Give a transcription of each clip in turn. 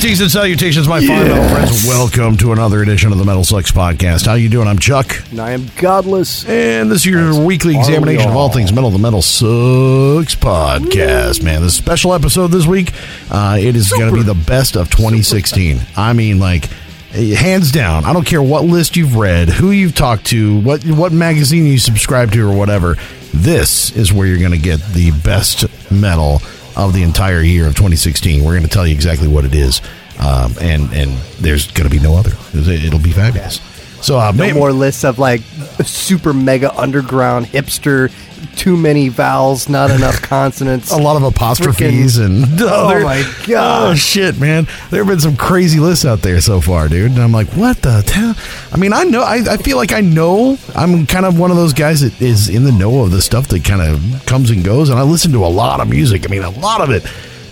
Greetings and salutations, my fine metal friends. Welcome to another edition of the Metal Sucks Podcast. How you doing? I'm Chuck, And I am godless. and this is your weekly examination we of all all. things metal. The Metal Sucks Podcast, man. This special episode this week, uh, it is going to be the best of 2016. I mean, like eh, hands down. I don't care what list you've read, who you've talked to, what what magazine you subscribe to, or whatever. This is where you're going to get the best metal of the entire year of 2016. We're going to tell you exactly what it is, um, and and there's going to be no other. It'll be fabulous. So, uh, No may- more lists of like super mega underground hipster, too many vowels, not enough consonants. a lot of apostrophes Freaking- and Oh there- my God. oh shit man. There have been some crazy lists out there so far dude. And i'm like what the hell? I mean i know I, I feel like i know i'm kind of one of those guys that is in the know of the stuff that kind of comes and goes and i listen to a lot of music i mean a lot of it.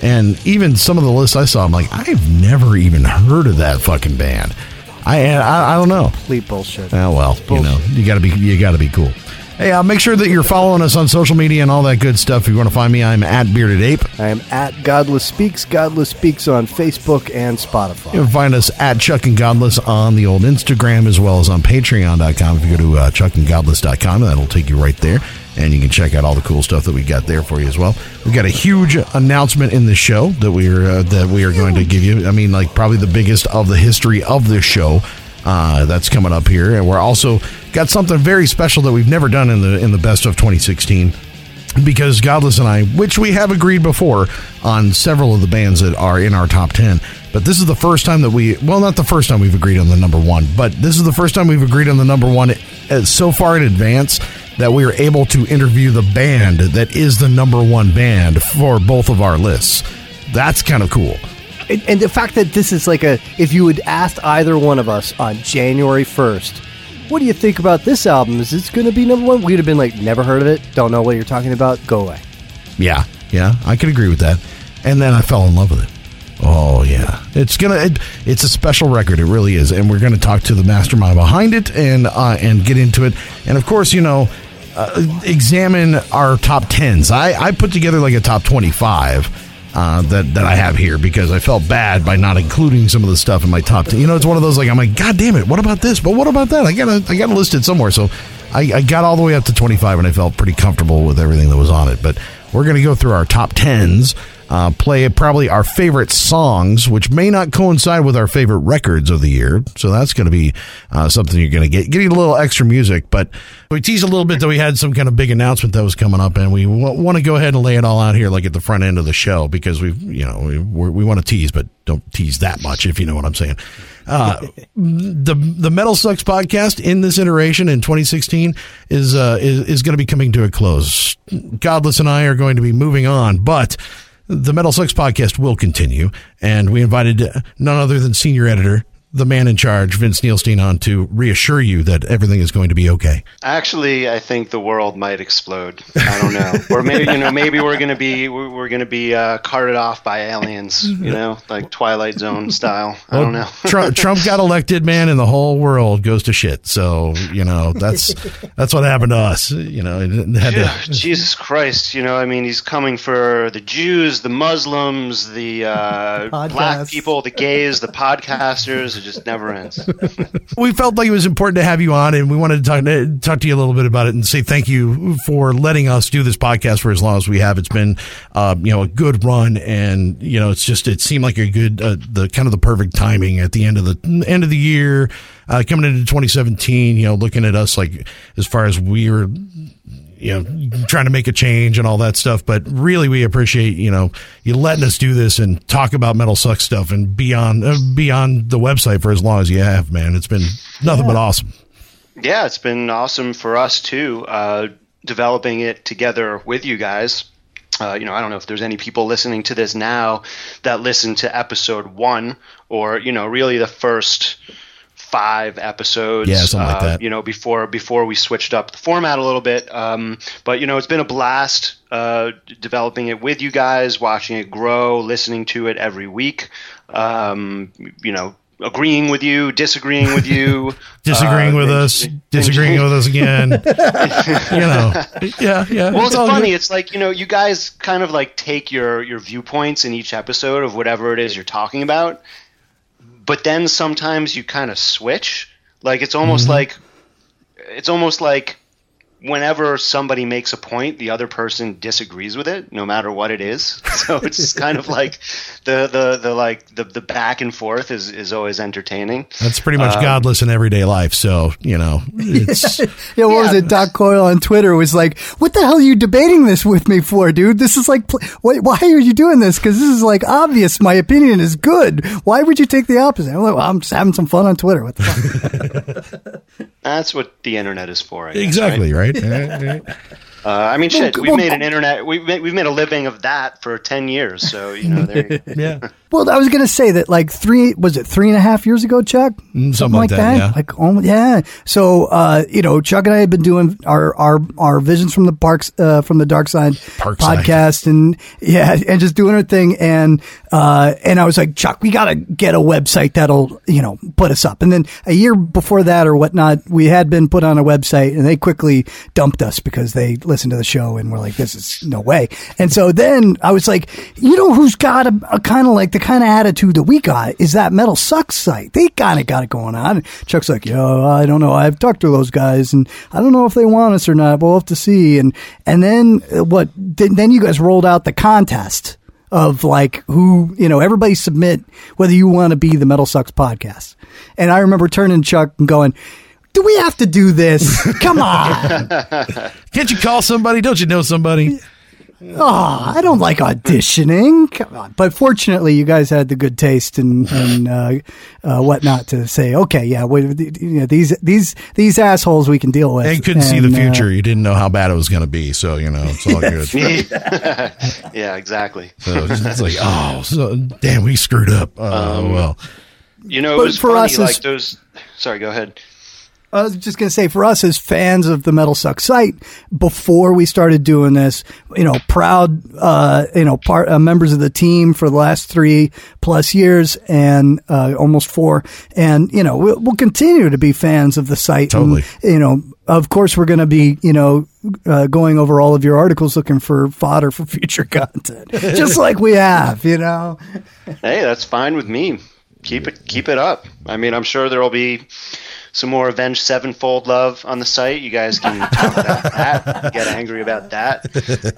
And even some of the lists i saw i'm like i've never even heard of that fucking band i i, I don't know Complete bullshit. Oh well, you know, you got to be you got to be cool. Hey, uh, make sure that you're following us on social media and all that good stuff. If you want to find me, I'm at Bearded Ape. I am at Godless Speaks. Godless Speaks on Facebook and Spotify. You can find us at Chuck and Godless on the old Instagram as well as on Patreon.com. If you go to uh, chuckandgodless.com, that'll take you right there, and you can check out all the cool stuff that we got there for you as well. We've got a huge announcement in the show that we are uh, that we are going to give you. I mean, like probably the biggest of the history of this show. Uh, that's coming up here, and we're also got something very special that we've never done in the in the best of 2016 because Godless and I, which we have agreed before on several of the bands that are in our top 10, but this is the first time that we, well, not the first time we've agreed on the number one, but this is the first time we've agreed on the number one uh, so far in advance that we are able to interview the band that is the number one band for both of our lists. That's kind of cool. And, and the fact that this is like a, if you had asked either one of us on January 1st, what do you think about this album? Is this going to be number one? We'd have been like, never heard of it, don't know what you're talking about, go away. Yeah, yeah, I could agree with that. And then I fell in love with it. Oh yeah, it's gonna. It, it's a special record. It really is, and we're gonna talk to the mastermind behind it and uh, and get into it. And of course, you know, uh, examine our top tens. I I put together like a top twenty five. Uh, that that I have here because I felt bad by not including some of the stuff in my top ten. You know, it's one of those like I'm like, God damn it, what about this? But what about that? I gotta I gotta list it somewhere. So I, I got all the way up to 25 and I felt pretty comfortable with everything that was on it. But we're to go through our top 10s, uh, play probably our favorite songs, which may not coincide with our favorite records of the year. So that's going to be uh, something you're going to get. Getting a little extra music, but we teased a little bit that we had some kind of big announcement that was coming up, and we w- want to go ahead and lay it all out here, like at the front end of the show, because we, you know, we, we want to tease, but don't tease that much, if you know what I'm saying. Uh, the the Metal Sucks podcast in this iteration in 2016 is uh, is, is going to be coming to a close. Godless and I are going to be moving on, but the Metal Sucks podcast will continue, and we invited none other than senior editor, the man in charge, Vince Neilstein, on to reassure you that everything is going to be okay. Actually, I think the world might explode. I don't know, or maybe you know, maybe we're gonna be we're, we're gonna be uh, carted off by aliens. You know, like Twilight Zone style. I don't know. Trump, Trump got elected, man, and the whole world goes to shit. So you know that's that's what happened to us. You know, had Yeah, to, Jesus Christ, you know, I mean, he's coming for the Jews, the Muslims, the uh, black people, the gays, the podcasters. It just never ends. we felt like it was important to have you on, and we wanted to talk, to talk to you a little bit about it and say thank you for letting us do this podcast for as long as we have. It's been, uh, you know, a good run, and you know, it's just it seemed like a good, uh, the kind of the perfect timing at the end of the end of the year, uh, coming into 2017. You know, looking at us like as far as we were you know, trying to make a change and all that stuff. But really, we appreciate you know you letting us do this and talk about metal suck stuff and beyond on uh, be on the website for as long as you have, man. It's been nothing but awesome. Yeah, it's been awesome for us too. Uh, developing it together with you guys. Uh, you know, I don't know if there's any people listening to this now that listened to episode one or you know really the first five episodes. Yeah, something like uh, that. You know, before before we switched up the format a little bit. Um, but you know, it's been a blast uh, developing it with you guys, watching it grow, listening to it every week. Um, you know, agreeing with you, disagreeing with you, disagreeing uh, with us, disagreeing with us again. you know, yeah, yeah. Well, it's all funny. good. It's like you know, you guys kind of like take your your viewpoints in each episode of whatever it is you're talking about, but then sometimes you kind of switch. Like it's almost Mm-hmm. like it's almost like whenever somebody makes a point, the other person disagrees with it, no matter what it is. So it's just kind of like the the the like the the back and forth is is always entertaining. That's pretty much Um, godless in everyday life. So you know, it's Yeah, what was it? Doc Coyle on Twitter was like, "What the hell are you debating this with me for, dude? This is like, pl- why, why are you doing this? Because this is like obvious. My opinion is good. Why would you take the opposite?" I'm like, well, I'm just having some fun on Twitter. What the fuck? That's what the internet is for. I guess, exactly right. Eh. Uh, I mean, shit. Well, We've well, made an internet. We've made, we've made a living of that for ten years. So you know, there. You go. yeah, well, I was gonna say that like three was it three and a half years ago, Chuck? Mm, something like that, yeah. Like, oh yeah. So, uh, you know, Chuck and I had been doing our our our visions from the parks uh, from the dark side Park side. podcast, and yeah, and just doing our thing, and uh, and I was like, Chuck, we gotta get a website that'll you know put us up. And then a year before that or whatnot, we had been put on a website, and they quickly dumped us because they listened to the show and were like, this is no way. And so then I was like, you know, who's got a, a kind of like the kind of attitude that we got is that Metal Sucks site. They kind of got it going on. Chuck's like, yeah, I don't know. I've talked to those guys, and I don't know if they want us or not. We'll have to see. And and then uh, what? Then, you guys rolled out the contest of like who you know everybody submit whether you want to be the Metal Sucks podcast. And I remember turning Chuck and going. Do we have to do this? Come on. can't you call somebody? Don't you know somebody? Oh, I don't like auditioning. Come on. But fortunately, you guys had the good taste and, and uh, uh, whatnot to say, okay, yeah, we, you know, these these these assholes we can deal with. And couldn't see the And, uh, future. you didn't know how bad it was going to be. So you know, it's all good. yeah, exactly. So it's, it's like, oh, so, damn, we screwed up. Uh, Um, well, You know, it But was for funny. us like as- those. Sorry, go ahead. I was just going to say, for us as fans of the Metal Suck site, before we started doing this, you know, proud, uh, you know, part uh, members of the team for the last three plus years and uh, almost four, and you know, we'll, we'll continue to be fans of the site. Totally. And, you know, of course, we're going to be, you know, uh, going over all of your articles, looking for fodder for future content, just like we have, you know. Hey, that's fine with me. Keep it keep it up. I mean, I'm sure there will be some more Avenged Sevenfold love on the site. You guys can talk about that. Get angry about that.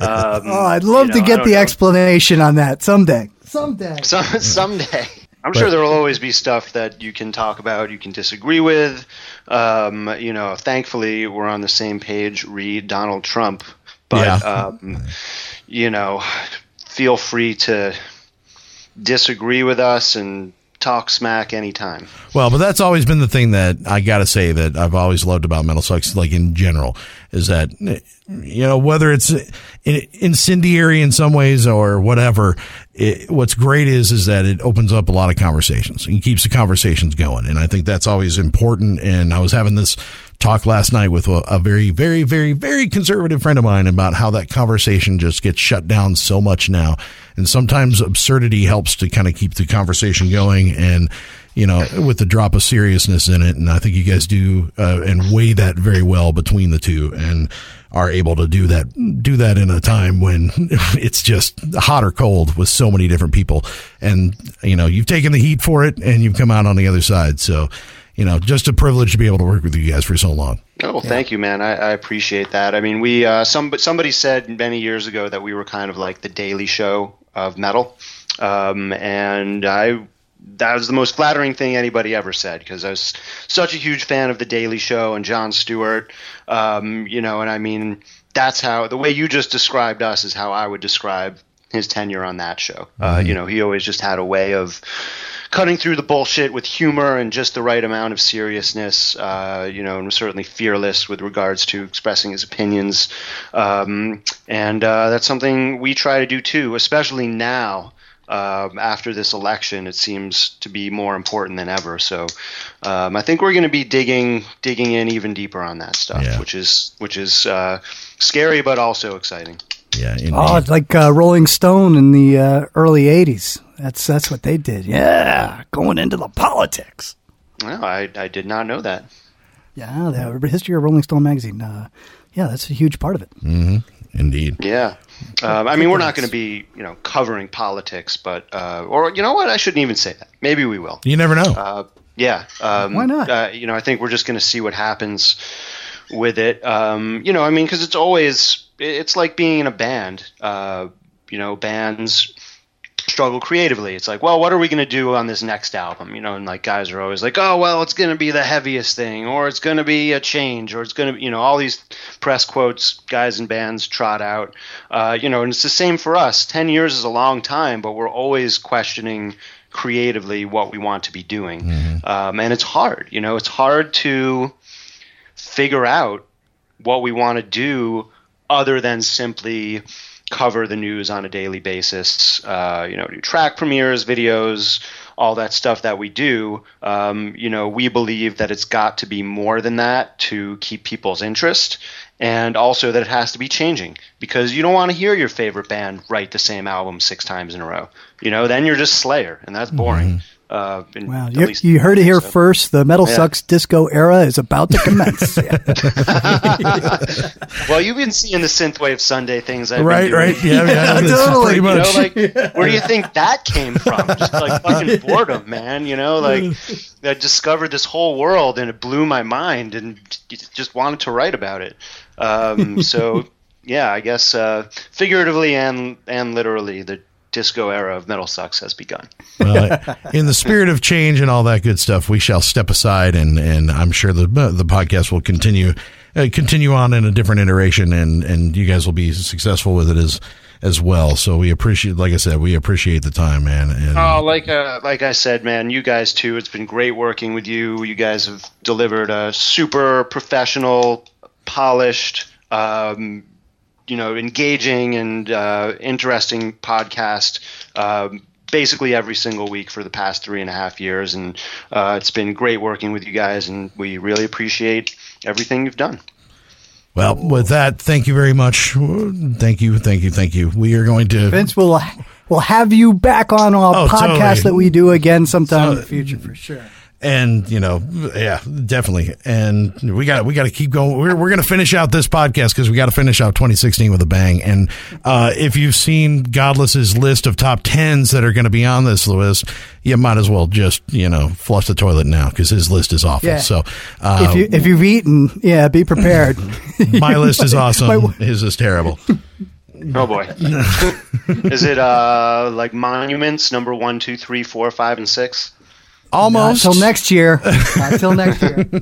Um, Oh, I'd love you to know, I get the know. explanation on that someday. Someday. Some, someday. I'm sure there will always be stuff that you can talk about, you can disagree with. Um, you know, thankfully, we're on the same page. Read Donald Trump, but Yeah. um, you know, feel free to disagree with us and talk smack anytime. Well, but that's always been the thing that I got to say that I've always loved about Metal Sucks, like in general, is that, you know, whether it's incendiary in some ways or whatever, it, what's great is, is that it opens up a lot of conversations and keeps the conversations going. And I think that's always important. And I was having this talk last night with a, a very, very, very, very conservative friend of mine about how that conversation just gets shut down so much now. And sometimes absurdity helps to kind of keep the conversation going and, you know, with the drop of seriousness in it. And I think you guys do, uh, and weigh that very well between the two and are able to do that, do that in a time when it's just hot or cold with so many different people. And, you know, you've taken the heat for it and you've come out on the other side. So, you know, just a privilege to be able to work with you guys for so long. Oh, well, thank you, man. I, I appreciate that. I mean, we uh, some somebody said many years ago that we were kind of like the Daily Show of metal, um, and I that was the most flattering thing anybody ever said because I was such a huge fan of the Daily Show and Jon Stewart. Um, you know, and I mean, that's how the way you just described us is how I would describe his tenure on that show. Uh, you know, he always just had a way of cutting through the bullshit with humor and just the right amount of seriousness. Uh, you know, and was certainly fearless with regards to expressing his opinions. Um, and uh, that's something we try to do too, especially now. Um, after this election, it seems to be more important than ever. So, um, I think we're going to be digging digging in even deeper on that stuff, Yeah. which is which is uh, scary but also exciting. Yeah, indeed. Oh, it's like uh, Rolling Stone in the uh, early '80s. That's that's what they did. Yeah, going into the politics. Well, I, I did not know that. Yeah, the history of Rolling Stone magazine. Uh, yeah, that's a huge part of it. indeed. Yeah. Um, I mean, we're not going to be, you know, covering politics, but, uh, or you know what? I shouldn't even say that. Maybe we will. You never know. Uh, yeah. Um, Why not? Uh, you know, I think we're just going to see what happens with it. Um, you know, I mean, because it's always, it's like being in a band. Uh, you know, bands struggle creatively. It's like, well, what are we going to do on this next album? You know, and like guys are always like, oh, well, it's going to be the heaviest thing, or it's going to be a change, or it's going to, be you know, all these press quotes guys and bands trot out. Uh, you know, and it's the same for us. Ten years is a long time, but we're always questioning creatively what we want to be doing, um, and it's hard. You know, it's hard to figure out what we want to do other than simply cover the news on a daily basis. Uh, you know, do track premieres, videos, all that stuff that we do. Um, you know, we believe that it's got to be more than that to keep people's interest. And also that it has to be changing because you don't want to hear your favorite band write the same album six times in a row. You know, then you're just Slayer, and that's boring. Uh, in- Wow, you, you heard it here so. first. The Metal Yeah. Sucks disco era is about to commence. Well, you've been seeing the synthwave Sunday things, I've right, right. Yeah, yeah, that's totally. pretty You know, like where do you think that came from? Just like fucking boredom, man. You know, like I discovered this whole world and it blew my mind, and just wanted to write about it. Um, so yeah, I guess uh, figuratively and and literally, the disco era of metal sucks has begun. Well, in the spirit of change and all that good stuff, we shall step aside, and, and I'm sure the the podcast will continue uh, continue on in a different iteration, and, and you guys will be successful with it as as well. So we appreciate, like I said, we appreciate the time, man. And Oh, like uh, like I said, man, you guys too. It's been great working with you. You guys have delivered a super professional, polished, um, you know, engaging and uh, interesting podcast. Um, basically every single week for the past three and a half years, and uh, it's been great working with you guys, and we really appreciate everything you've done. well, with that, thank you very much. Thank you, thank you, thank you. We are going to Vince will will have you back on our Oh, podcast totally. that we do again sometime in the future for sure. And you know yeah definitely. And we got we got to keep going. We're, we're going to finish out this podcast because we got to finish out 2016 with a bang. And uh, if you've seen godless's list of top 10s that are going to be on this list you might as well just you know flush the toilet now because his list is awful. Yeah. so uh, if you if you've eaten, yeah, be prepared. my list is awesome. My- his is terrible. Oh boy, is it uh, like monuments number one, two, three, four, five, and six? Almost Until next year. Until next year.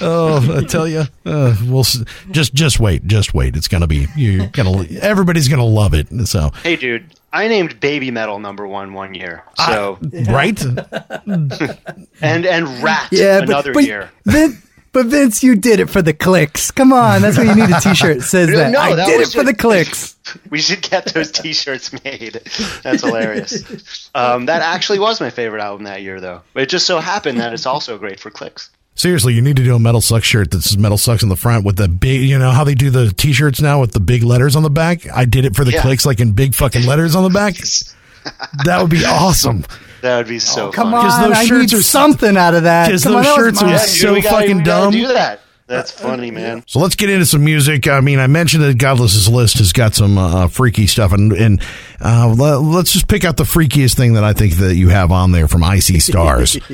Oh, I tell you, uh, we'll just just wait, just wait. It's gonna be you're gonna everybody's gonna love it. So Hey, dude, I named Babymetal number one one year. So right, and and Rat Yeah, but, another but, year. Vin, but Vince, you did it for the clicks. Come on, that's why you need a T-shirt that says that. No, I that did it was for the clicks. We should get those T-shirts made. That's hilarious. Um, that actually was my favorite album that year, though. It just so happened that it's also great for clicks. seriously, you need to do a metal sucks shirt that says metal sucks in the front with the big. You know how they do the t-shirts now with the big letters on the back. I did it for the Yeah. clicks, like in big fucking letters on the back. That would be awesome. That would be so. Oh, Come funny. On, those I shirts need are- something out of that. because Come on, those shirts are. Yeah, so we gotta- fucking dumb. Do that. That's funny, man. So let's get into some music. I mean, I mentioned that Godless's list has got some uh, freaky stuff, and and uh, let's just pick out the freakiest thing that I think that you have on there from I See Stars.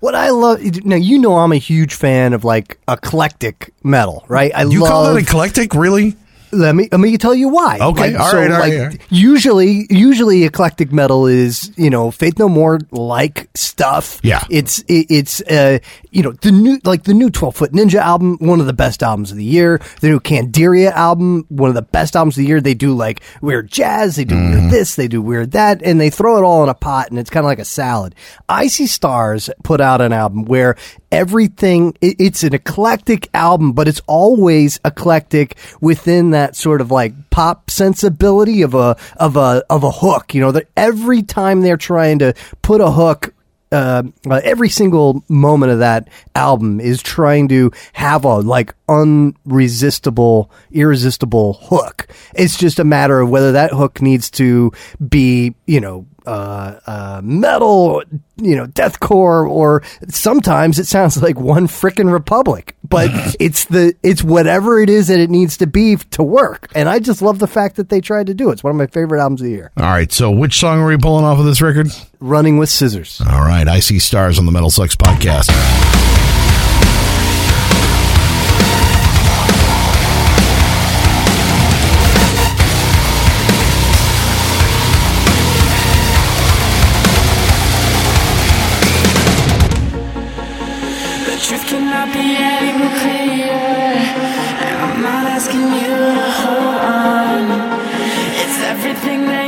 What I love now, you know, I'm a huge fan of like eclectic metal, right? I you love. call that eclectic, really? Let me let me tell you why. Okay, all right, all right, all right. Usually, usually eclectic metal is you know Faith No More like stuff. Yeah. it's it, it's uh you know the new like the new Twelve Foot Ninja album, one of the best albums of the year. The new Candiria album, one of the best albums of the year. They do like weird jazz, they do Mm-hmm. weird this, they do weird that, and they throw it all in a pot, and it's kind of like a salad. I See Stars put out an album where everything it, it's an eclectic album, but it's always eclectic within that sort of like pop sensibility of a of a of a hook. You know, that every time they're trying to put a hook uh, uh, every single moment of that album is trying to have a like unresistible, irresistible hook. It's just a matter of whether that hook needs to be, you know, uh, uh, metal, you know, deathcore, or sometimes it sounds like one frickin' republic. But it's the it's whatever it is that it needs to be to work. And I just love the fact that they tried to do it. It's one of my favorite albums of the year. All right. So, which song are we pulling off of this record? Running with Scissors. All right. I see stars on the Metal Sucks podcast. Truth cannot be any more clear. And I'm not asking you to hold on. It's everything that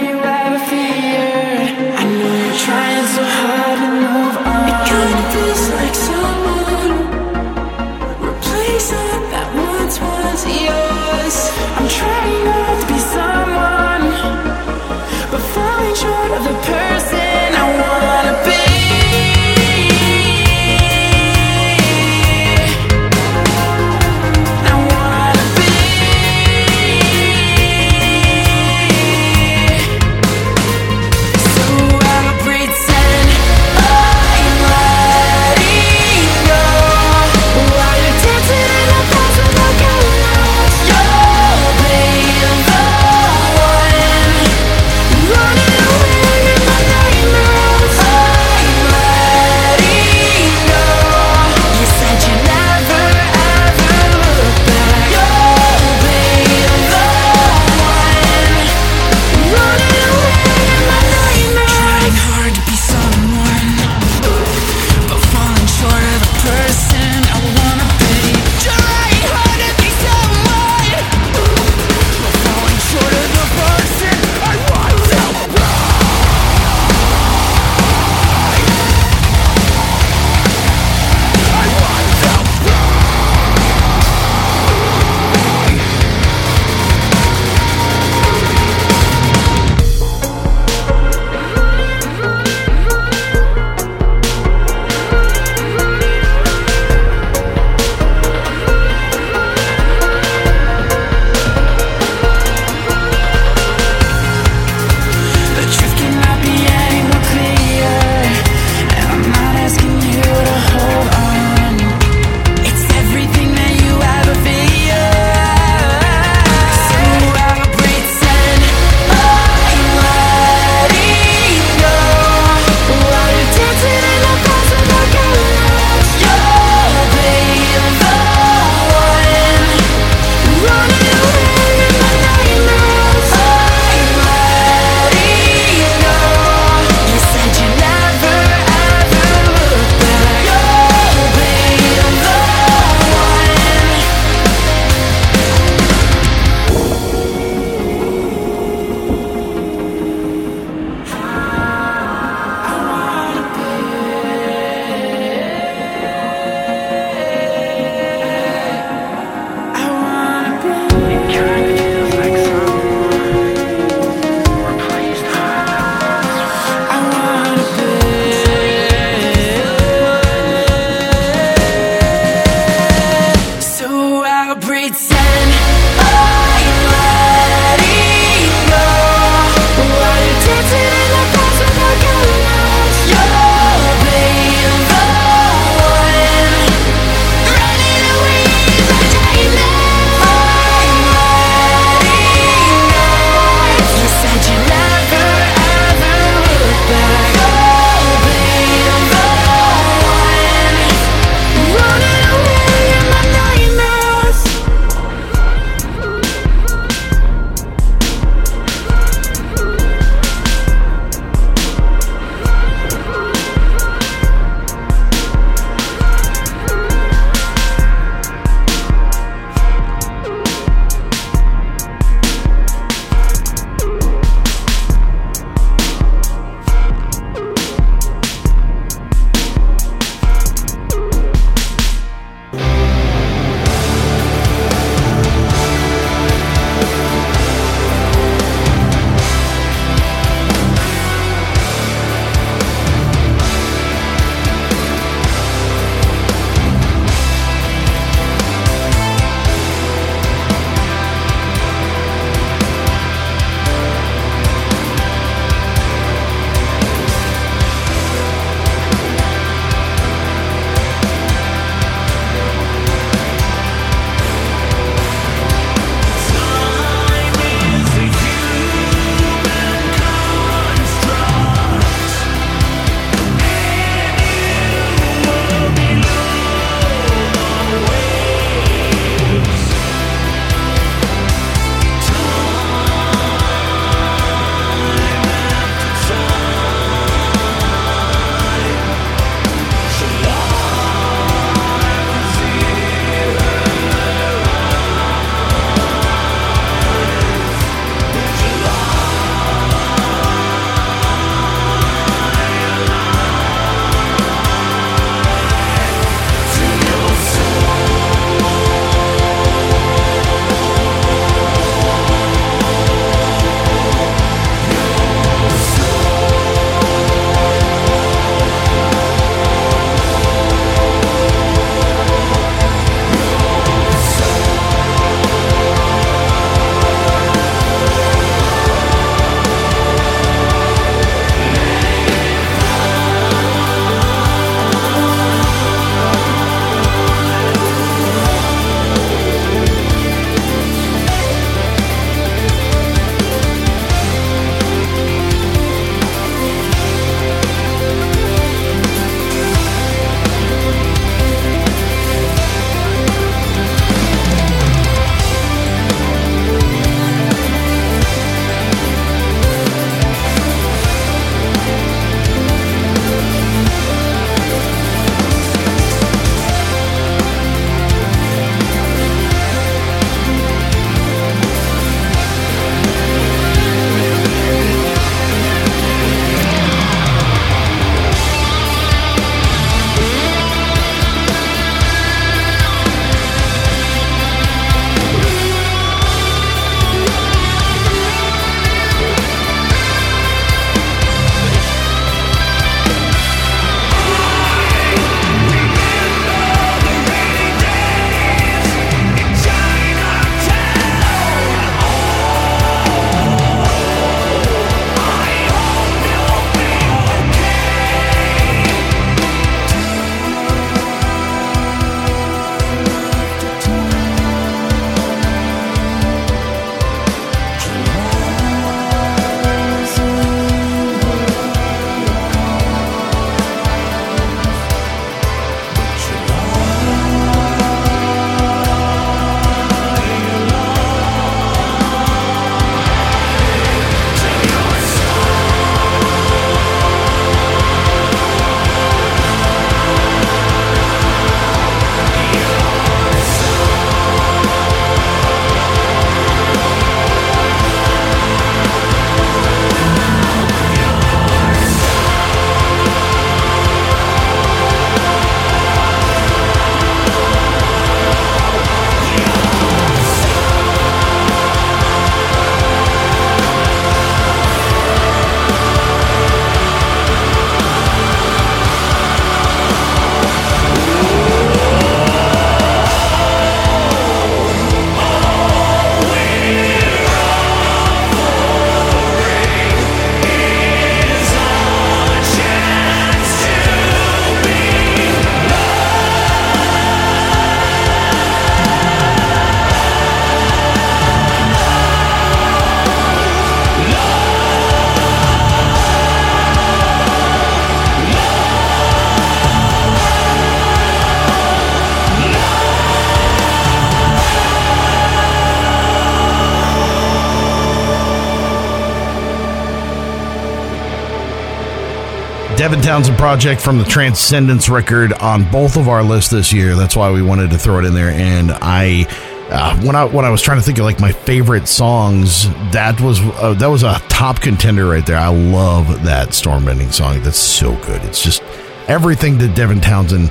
Devin Townsend project from the Transcendence record on both of our lists this year. That's why we wanted to throw it in there. And I, uh, when I when I was trying to think of like my favorite songs, that was uh, that was a top contender right there. I love that Stormbending song. That's so good. It's just everything that Devin Townsend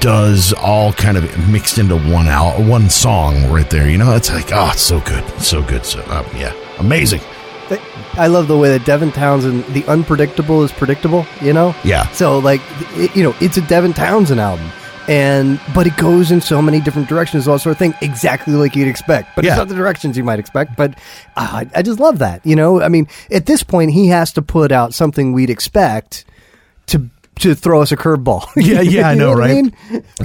does all kind of mixed into one out one song right there. You know, it's like oh, it's so good, so good. So um, yeah, amazing. I love the way that Devin Townsend, the unpredictable is predictable, you know? Yeah. So, like, it, you know, it's a Devin Townsend album. And, but it goes in so many different directions, all sort of thing, exactly like you'd expect. But Yeah. it's not the directions you might expect. But uh, I, I just love that, you know? I mean, at this point, he has to put out something we'd expect to to throw us a curveball. Yeah, yeah, I know, right? mean?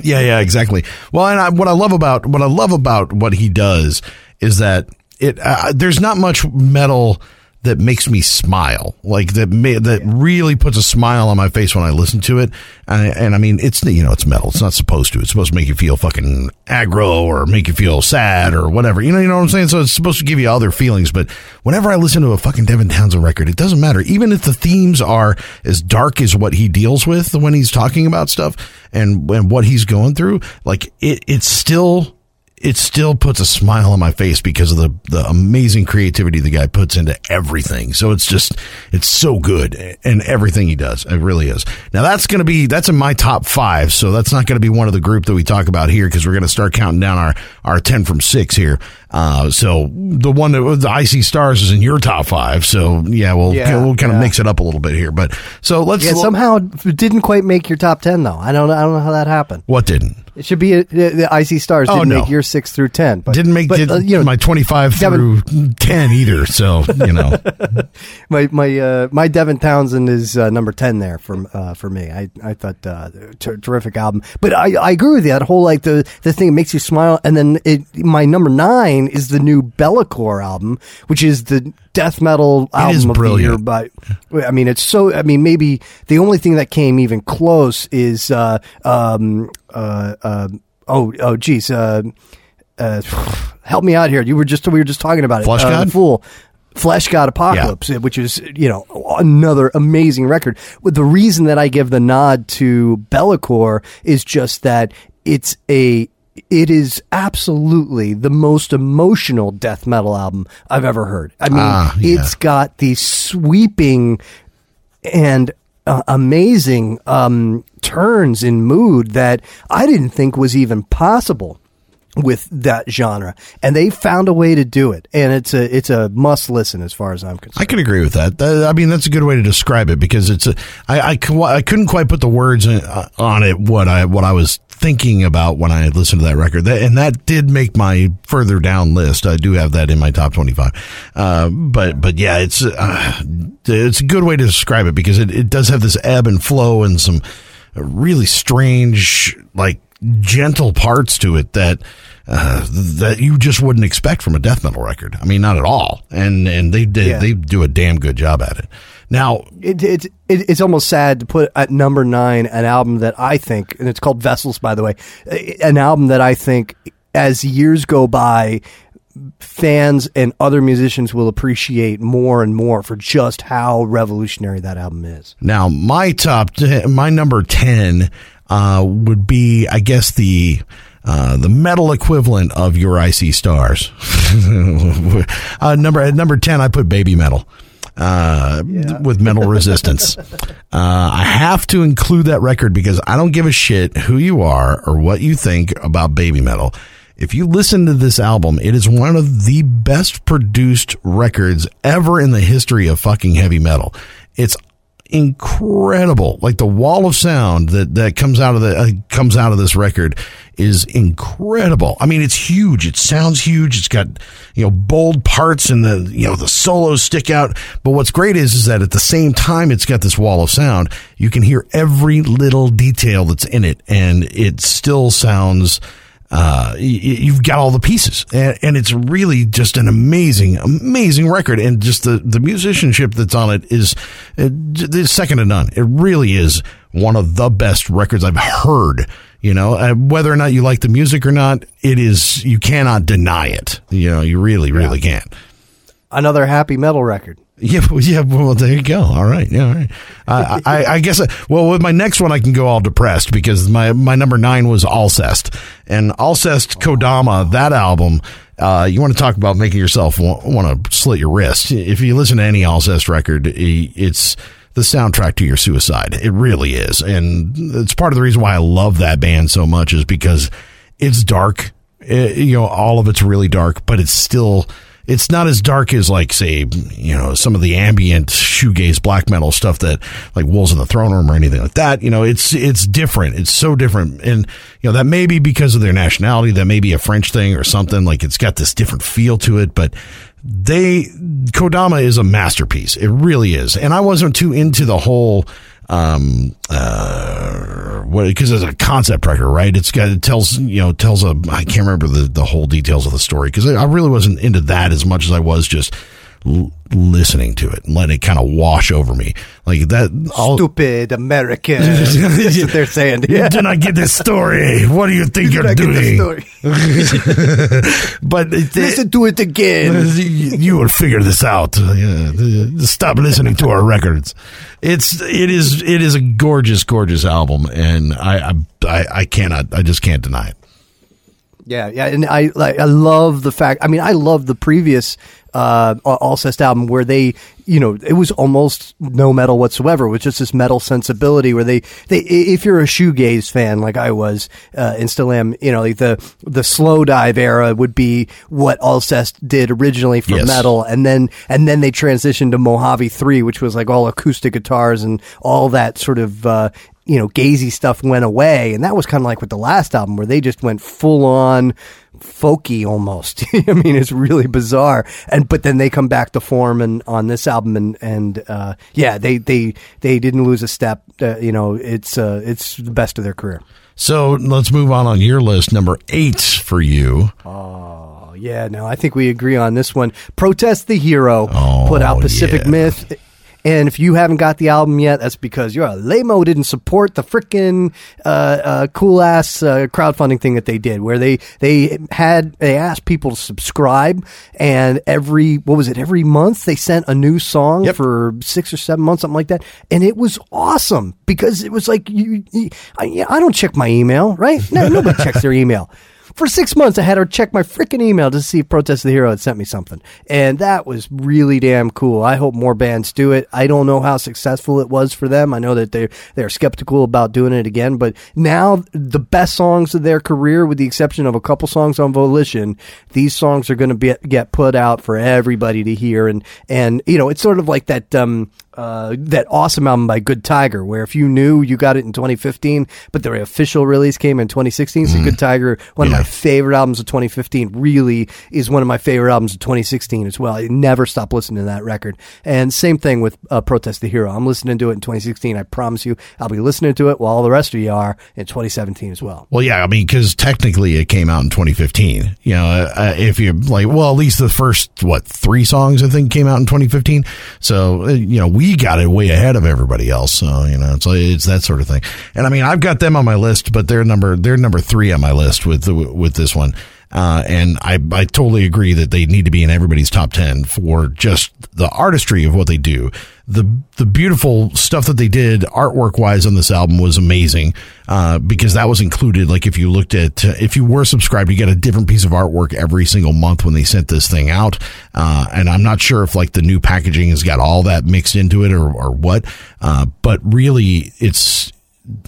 Yeah, yeah, exactly. Well, and I, what I love about what I love about what he does is that it uh, there's not much metal that makes me smile. Like that ma- that really puts a smile on my face when I listen to it. And, and I mean it's you know it's metal. It's not supposed to. It's supposed to make you feel fucking aggro or make you feel sad or whatever. You know you know what I'm saying? So it's supposed to give you other feelings. But whenever I listen to a fucking Devin Townsend record it doesn't matter. Even if the themes are as dark as what he deals with when he's talking about stuff and and what he's going through like it it's still it still puts a smile on my face because of the, the amazing creativity the guy puts into everything. So it's just, it's so good and everything he does. It really is. Now that's going to be, that's in my top five. So that's not going to be one of the group that we talk about here because we're going to start counting down our, our 10 from six here. Uh, so the one that the I See Stars is in your top five. So yeah, we'll, Yeah, we'll kind of yeah. mix it up a little bit here, but so let's, Yeah, somehow didn't quite make your top 10, though. I don't, I don't know how that happened. what didn't? It should be a, the, the I See Stars Oh, didn't no. make your 6 through 10. But, Didn't make but, did, uh, you know, my 25 Devin- through 10 either. So, you know. my my uh, my Devin Townsend is uh, number ten there for uh, for me. I I thought uh, ter- terrific album, but I, I agree with you. That whole like the the thing that makes you smile, and then it my number nine is the new Bellacore album, which is the death metal album is of brilliant. the year. But I mean, it's so. I mean, maybe the only thing that came even close is uh um uh, uh oh oh geez uh. Uh, help me out here. You were just we were just talking about it. Flesh Uh, God? Fool, Fleshgod Apocalypse, which is you know another amazing record. With the reason that I give the nod to Bellacore is just that it's a it is absolutely the most emotional death metal album I've ever heard. I mean, Ah, yeah. it's got these sweeping and uh, amazing um, turns in mood that I didn't think was even possible with that genre, and they found a way to do it, and it's a it's a must listen as far as I'm concerned. I can agree with that. I mean, that's a good way to describe it because it's a. I I, I couldn't quite put the words uh, on it what I what I was thinking about when I listened to that record, and that did make my further down list. I do have that in my top twenty five. Uh, but but yeah, it's uh, it's a good way to describe it because it, it does have this ebb and flow and some really strange like gentle parts to it that uh, that you just wouldn't expect from a death metal record. I mean, not at all. And and they did Yeah. they do a damn good job at it. Now, It, it, it, it's almost sad to put at number nine an album that I think, and it's called Vessels, by the way, an album that I think as years go by, fans and other musicians will appreciate more and more for just how revolutionary that album is. now my top my number ten uh, would be, I guess the. Uh, the metal equivalent of your I See Stars. uh, number at number ten, I put Babymetal. Uh, with metal resistance. Uh, I have to include that record because I don't give a shit who you are or what you think about Babymetal. If you listen to this album, it is one of the best produced records ever in the history of fucking heavy metal. It's incredible. Like the wall of sound that that comes out of the uh, comes out of this record is incredible. I mean, it's huge. It sounds huge. It's got you know bold parts and the you know the solos stick out. But what's great is is that at the same time it's got this wall of sound. You can hear every little detail that's in it, and it still sounds uh, you've got all the pieces, and, and it's really just an amazing, amazing record. And just the the musicianship that's on it is uh, is second to none. It really is one of the best records I've heard. You know, uh, whether or not you like the music or not, it is you cannot deny it. You know, you really, really can't. Another happy metal record. Yeah, well, yeah. Well, there you go. All right. Yeah. All right. I, I, I guess. Well, with my next one, I can go all depressed because my my number nine was Alcest and Alcest Kodama. That album. Uh, you want to talk about making yourself want, want to slit your wrist? If you listen to any Alcest record, it's the soundtrack to your suicide. It really is, and it's part of the reason why I love that band so much is because it's dark. It- you know, all of it's really dark, but it's still it's not as dark as like say you know some of the ambient shoegaze black metal stuff that like wolves in the throne room or anything like that. You know it's it's different. It's so different. And you know that may be because of their nationality. That may be a french thing or something. Like it's got this different feel to it. But they kodama is a masterpiece. It really is. And i wasn't too into the whole um uh what because it's a concept record right? It's got it tells you know tells a i can't remember the the whole details of the story because i really wasn't into that as much as i was just l- listening to it and letting it kind of wash over me like that all Stupid American. That's what they're saying. you do not get this story what do you think You you're do not get the doing but it, Listen to it again. you will figure this out. Uh, yeah, uh, stop listening to our records. It's it is it is a gorgeous, gorgeous album, and I I I, I cannot I just can't deny it. Yeah, yeah, and I like I love the fact. I mean, I love the previous uh Alcest album where they, you know, it was almost no metal whatsoever. It was just this metal sensibility where they they if you're a shoegaze fan like I was uh, and still am, you know, like the the Slowdive era would be what Alcest did originally for Yes. metal, and then and then they transitioned to Mojave Three, which was like all acoustic guitars and all that sort of. Uh, you know, gazy stuff went away, and that was kind of like with the last album where they just went full on folky almost. I mean, it's really bizarre. And but then they come back to form and on this album, and and uh, yeah, they they they didn't lose a step. Uh, you know, it's uh, it's the best of their career. So let's move on on your list. Number eight for you. Oh yeah, no, I think we agree on this one. Protest the Hero Oh, put out Pacific yeah. Myth. And if you haven't got the album yet, that's because you're a lame didn't support the freaking uh, uh, cool ass uh, crowdfunding thing that they did, where they they had they asked people to subscribe, and every what was it every month they sent a new song Yep. for six or seven months, something like that, and it was awesome because it was like you, you I, I don't check my email, right? No, nobody checks their email. For six months, I had her check my freaking email to see if Protest the Hero had sent me something. And that was really damn cool. I hope more bands do it. I don't know how successful it was for them. I know that they're, they're skeptical about doing it again, but now the best songs of their career, with the exception of a couple songs on Volition, these songs are going to get put out for everybody to hear. And, and, you know, it's sort of like that, um, uh, that awesome album by Good Tiger, where if you knew you got it in 2015, but the official release came in 2016. So Good Tiger, one of my favorite albums of 2015, really is one of my favorite albums of 2016 as well. I never stop listening to that record. And same thing with uh, Protest the Hero. I'm listening to it in 2016. I promise you, I'll be listening to it while all the rest of you are in 2017 as well. Well, yeah, I mean, because technically it came out in 2015. You know, uh, if you're like, well, at least the first what three songs I think came out in 2015. So uh, you know, we got it way ahead of everybody else. So you know, it's it's that sort of thing. And I mean, I've got them on my list, but they're number they're number three on my list with with this one. Uh, and I, I totally agree that they need to be in everybody's top 10 for just the artistry of what they do. The, the beautiful stuff that they did artwork wise on this album was amazing, uh, because that was included. Like if you looked at, if you were subscribed, you get a different piece of artwork every single month when they sent this thing out. Uh, and I'm not sure if like the new packaging has got all that mixed into it or, or what. Uh, but really it's,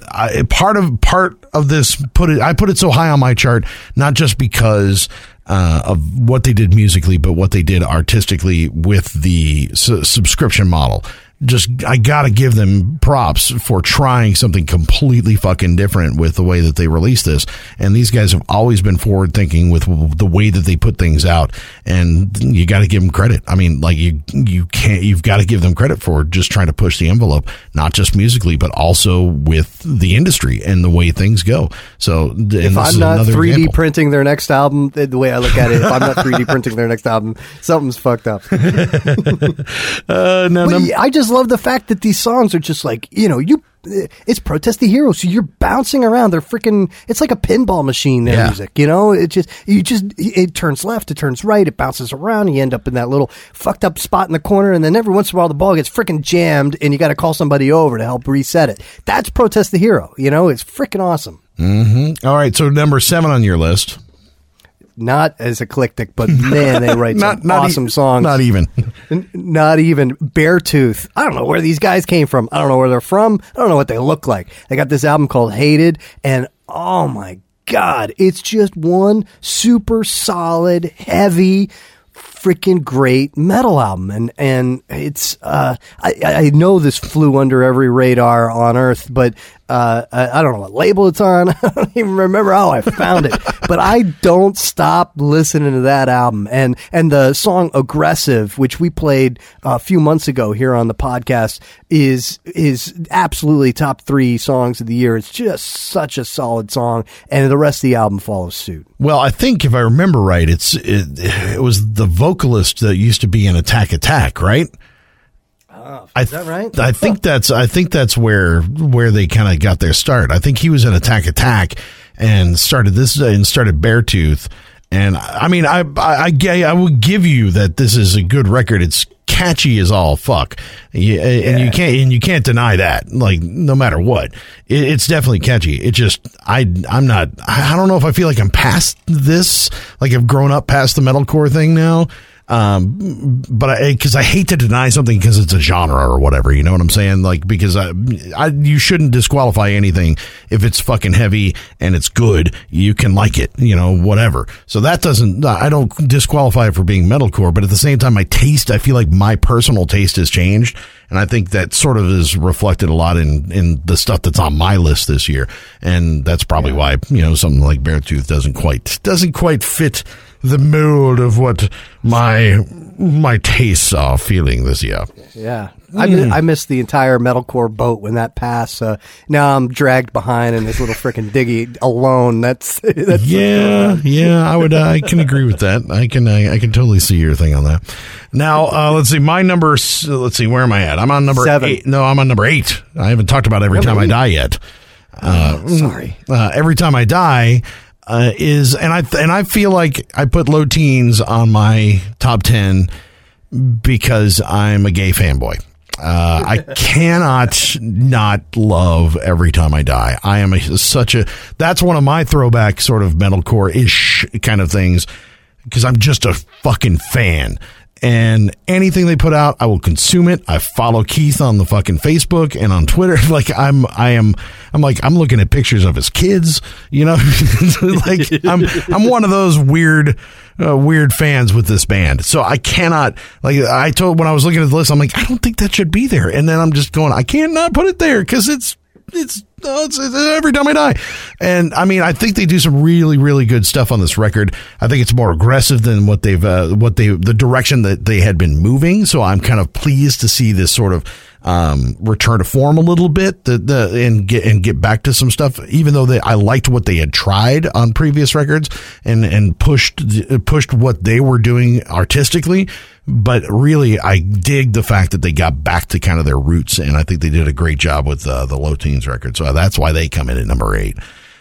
I, part of part of this put it I put it so high on my chart not just because uh, of what they did musically but what they did artistically with the su- subscription model just I gotta give them props for trying something completely fucking different with the way that they release this. And these guys have always been forward thinking with the way that they put things out. And you got to give them credit. I mean like you you can't you've got to give them credit for just trying to push the envelope not just musically but also with the industry and the way things go. So If I'm not 3D example. printing their next album, the the way I look at it, if I'm not 3D printing their next album, something's fucked up. uh, no, num- I just love the fact that these songs are just like you know you. It's protest the hero, so you're bouncing around. They're freaking. It's like a pinball machine. Their Yeah. music, you know. It just you just it turns left, it turns right, it bounces around. And You end up in that little fucked up spot in the corner, and then every once in a while the ball gets freaking jammed, and you got to call somebody over to help reset it. That's protest the hero. You know, it's freaking awesome. Mm-hmm. All right, so number seven on your list. Not as eclectic, but man, they write Not some not e- awesome songs. Not even. Not even Beartooth. I don't know where these guys came from. I don't know where they're from. I don't know what they look like. They got this album called Hated, and oh my god, it's just one super solid, heavy, freaking great metal album. And and it's uh, I I know this flew under every radar on Earth, but uh, I, I don't know what label it's on. I don't even remember how I found it, but I don't stop listening to that album. And and the song "Aggressive," which we played a few months ago here on the podcast, is is absolutely top three songs of the year. It's just such a solid song, and the rest of the album follows suit. Well, I think if I remember right, it's it, it was the vocalist that used to be in Attack Attack, right? Oh, I Is that right? I think that's I think that's where where they kind of got their start. I think he was in Attack Attack and started this and started Beartooth. And I mean, I I I, I would give you that this is a good record. It's catchy as all fuck, Yeah, and you can't and you can't deny that. Like no matter what, it, it's definitely catchy. It just I I'm not I don't know if I feel like I'm past this. Like I've grown up past the metalcore thing now. Um, but I, because I hate to deny something because it's a genre or whatever, you know what I'm saying? Like, because I, I, you shouldn't disqualify anything if it's fucking heavy and it's good. You can like it, you know, whatever. So that doesn't, I don't disqualify it for being metalcore, but at the same time, my taste, I feel like my personal taste has changed. And I think that sort of is reflected a lot in, in the stuff that's on my list this year. And that's probably why, you know, something like Beartooth doesn't quite, doesn't quite fit the mold of what my my tastes are feeling this year. Yeah, I mi- I missed the entire metalcore boat when that passed. Uh, now I'm dragged behind in this little freaking diggy alone. That's that's Yeah, yeah, I would. Uh, I can agree with that. I can. I, I can totally see your thing on that. Now, uh, let's see. My number. Let's see. Where am I at? I'm on number Seven. eight. No, I'm on number eight. I haven't talked about every time I die yet. Uh, sorry. uh, every time I die uh, is, and I and I feel like I put low teens on my top ten because I'm a gay fanboy. Uh, I cannot not love every time I die. I am a, such a that's one of my throwback sort of metalcore ish kind of things because I'm just a fucking fan. And anything they put out, I will consume it. I follow Keith on the fucking Facebook and on Twitter. Like I'm, I am, I'm like I'm looking at pictures of his kids. You know, like I'm, I'm one of those weird, uh, weird fans with this band. So I cannot, like I told when I was looking at the list, I'm like I don't think that should be there. And then I'm just going, I can't not put it there because it's it's, it's, it's every time I die. And I mean, I think they do some really, really good stuff on this record. I think it's more aggressive than what they've, uh, what they, the direction that they had been moving. So I'm kind of pleased to see this sort of, um, return to form a little bit the, the, and get, and get back to some stuff, even though they, I liked what they had tried on previous records and, and pushed, pushed what they were doing artistically. But really, I dig the fact that they got back to kind of their roots, and I think they did a great job with uh, the Low Teens record. So that's why they come in at number eight.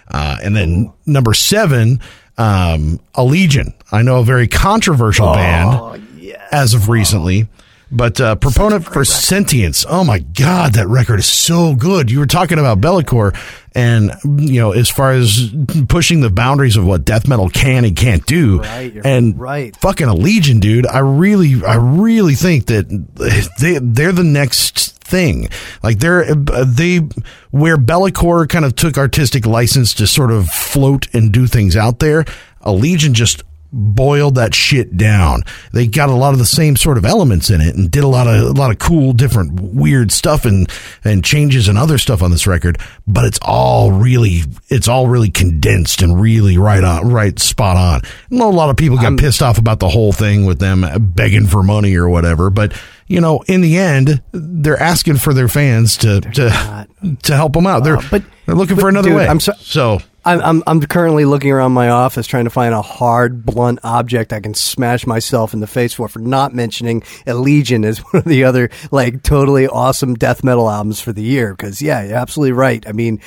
Uh, and then number seven, um, Allegaeon. I know a very controversial band as of recently. But uh, proponent for sentience. Oh my God, that record is so good. You were talking about Bellicor, and you know, as far as pushing the boundaries of what death metal can and can't do, Right, and right. fucking Allegaeon, dude. I really, I really think that they they're the next thing. Like they're they where Bellicor kind of took artistic license to sort of float and do things out there. Allegaeon just boiled that shit down. They got a lot of the same sort of elements in it and did a lot of a lot of cool different weird stuff and and changes and other stuff on this record, but it's all really it's all really condensed and really right on right spot on. I know a lot of people got pissed off about the whole thing with them begging for money or whatever, but you know, in the end, they're asking for their fans to to to help them out. They're Uh, but- they're looking but for another dude, way. I'm so- so I'm, I'm I'm currently looking around my office trying to find a hard, blunt object I can smash myself in the face for for not mentioning Allegaeon as one of the other like totally awesome death metal albums for the year. Because yeah, you're absolutely right. I mean,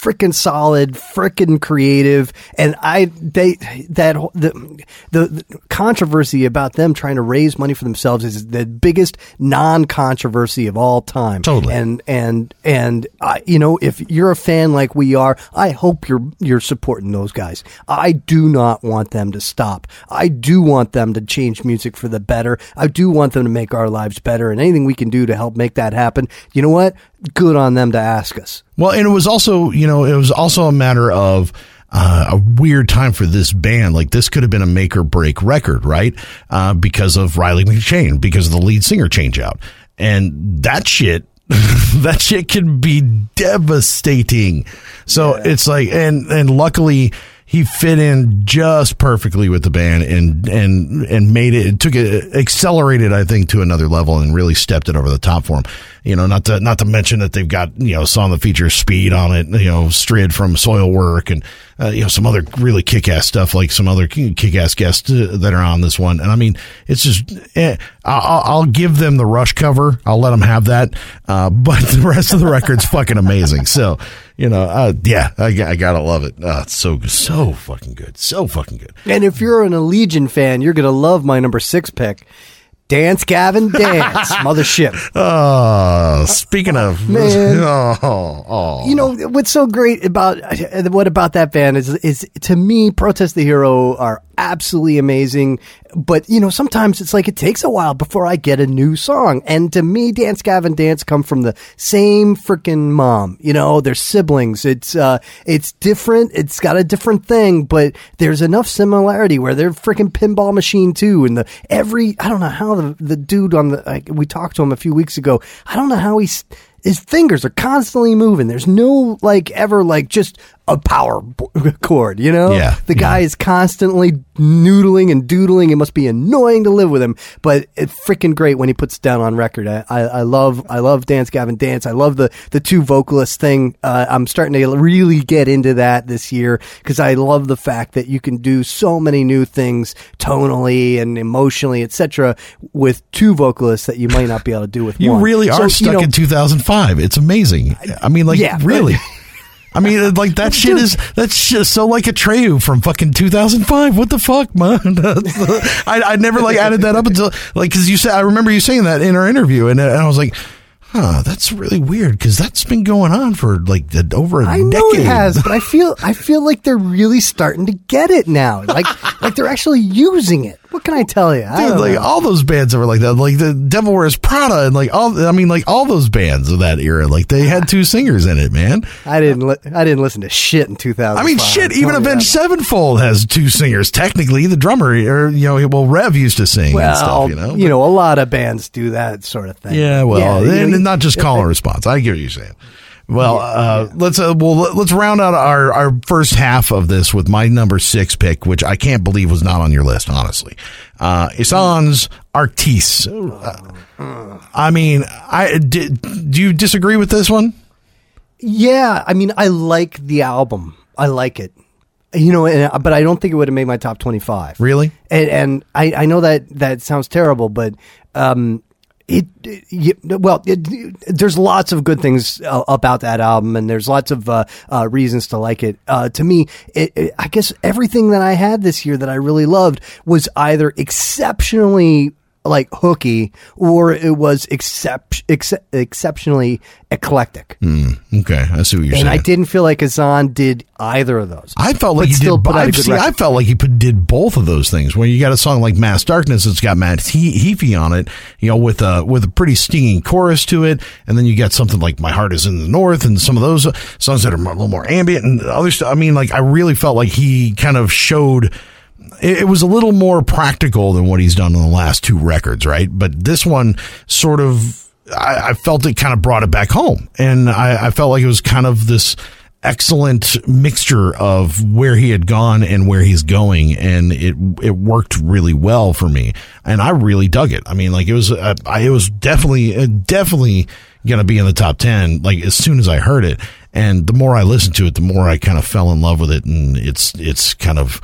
freaking solid, freaking creative, and I they that the, the the controversy about them trying to raise money for themselves is the biggest non-controversy of all time. Totally. and and and I, you know, if you're a fan like we are, I hope you're you're supporting those guys. I do not want them to stop. I do want them to change music for the better. I do want them to make our lives better, and anything we can do to help make that happen. You know what? Good on them to ask us. Well, and it was also, you know, it was also a matter of uh, a weird time for this band. Like this could have been a make or break record, right? Uh, because of Riley McShane, because of the lead singer change out. And that shit, that shit can be devastating. So it's like, and, and luckily, he fit in just perfectly with the band and and and made it, it took it accelerated I think to another level and really stepped it over the top for him. You know, not to not to mention that they've got you know song that features speed on it. You know, Strid from Soilwork and uh, you know some other really kick ass stuff like some other kick ass guests uh, that are on this one. And I mean, it's just eh, I'll, I'll give them the Rush cover. I'll let them have that. Uh, but the rest of the record's fucking amazing. So you know, uh, yeah, I, I gotta love it. Uh, it's so so fucking good, so fucking good. And if you're an Allegaeon fan, you're gonna love my number six pick. Dance, Gavin, dance, mothership. Oh, speaking of, Man. oh, oh. You know what's so great about what about that band is is to me, Protest the Hero are absolutely amazing. But you know, sometimes it's like it takes a while before I get a new song. And to me, Dance Gavin Dance come from the same freaking mom. You know, they're siblings. It's uh, it's different. It's got a different thing, but there's enough similarity where they're freaking pinball machine too. And the every I don't know how the the dude on the like, we talked to him a few weeks ago. I don't know how he's his fingers are constantly moving. There's no like ever like just a power chord, you know? Yeah, The guy is constantly noodling and doodling. It must be annoying to live with him, but it's freaking great when he puts it down on record. I, I, I love, I love Dance Gavin Dance. I love the, the two vocalist thing. Uh, I'm starting to really get into that this year because I love the fact that you can do so many new things tonally and emotionally, etc., with two vocalists that you might not be able to do with one. you one. really So, are you stuck know, in 2005. It's amazing. I mean, like, Yeah, but- really. I mean, uh, like that shit is that's just so like Atreyu from fucking 2005. What the fuck, man? I, I never like added that up until like because you said I remember you saying that in our interview, and, and I was like, huh, that's really weird because that's been going on for like the, over a I decade. know it has, but I feel I feel like they're really starting to get it now. Like like they're actually using it. What can I tell you? I Dude, like know. all those bands that were like that, like the Devil Wears Prada, and like all, I mean, like all those bands of that era, like they had two singers in it, man. I didn't li- I didn't listen to shit in 2000. I mean, shit, even Avenged Sevenfold has two singers. Technically, the drummer, or you know, well, Rev used to sing Well, and stuff, you know. a lot of bands do that sort of thing. yeah, well, you and know, not just call and response. I get what you're saying. Well, uh, let's uh, well let- let's round out our our first half of this with my number six pick, which I can't believe was not on your list. Honestly, uh, Ihsahn's Arktis. Uh, I mean, I did, do you disagree with this one? Yeah, I mean, I like the album. I like it. You know, and, but I don't think it would have made my top 25. Really? And, and I, I know that that sounds terrible, but um, it, it well, it, there's lots of good things uh, about that album, and there's lots of uh, uh, reasons to like it. Uh, to me, I guess everything that I had this year that I really loved was either exceptionally like hooky or it was excep- ex- exceptionally eclectic. Okay, I see what you're And saying. And I didn't feel like Ihsahn did either of those. I felt like he still did. put out a I, see, I felt like he put, did both of those things. Where you got a song like "Mass Darkness," it's got Matt he- Heafy on it, you know, with a with a pretty stinging chorus to it, and then you got something like "My Heart Is in the North" and some of those uh, songs that are a little more ambient and other stuff. I mean, like I really felt like he kind of showed. It, it was a little more practical than what he's done in the last two records, right? But this one sort of. I, I felt it kind of brought it back home, and I, I felt like it was kind of this excellent mixture of where he had gone and where he's going and it it worked really well for me and I really dug it. I mean like it was uh, I, it was definitely uh, definitely going to be in the top 10 like as soon as I heard it And the more I listened to it, the more I kind of fell in love with it, and it's it's kind of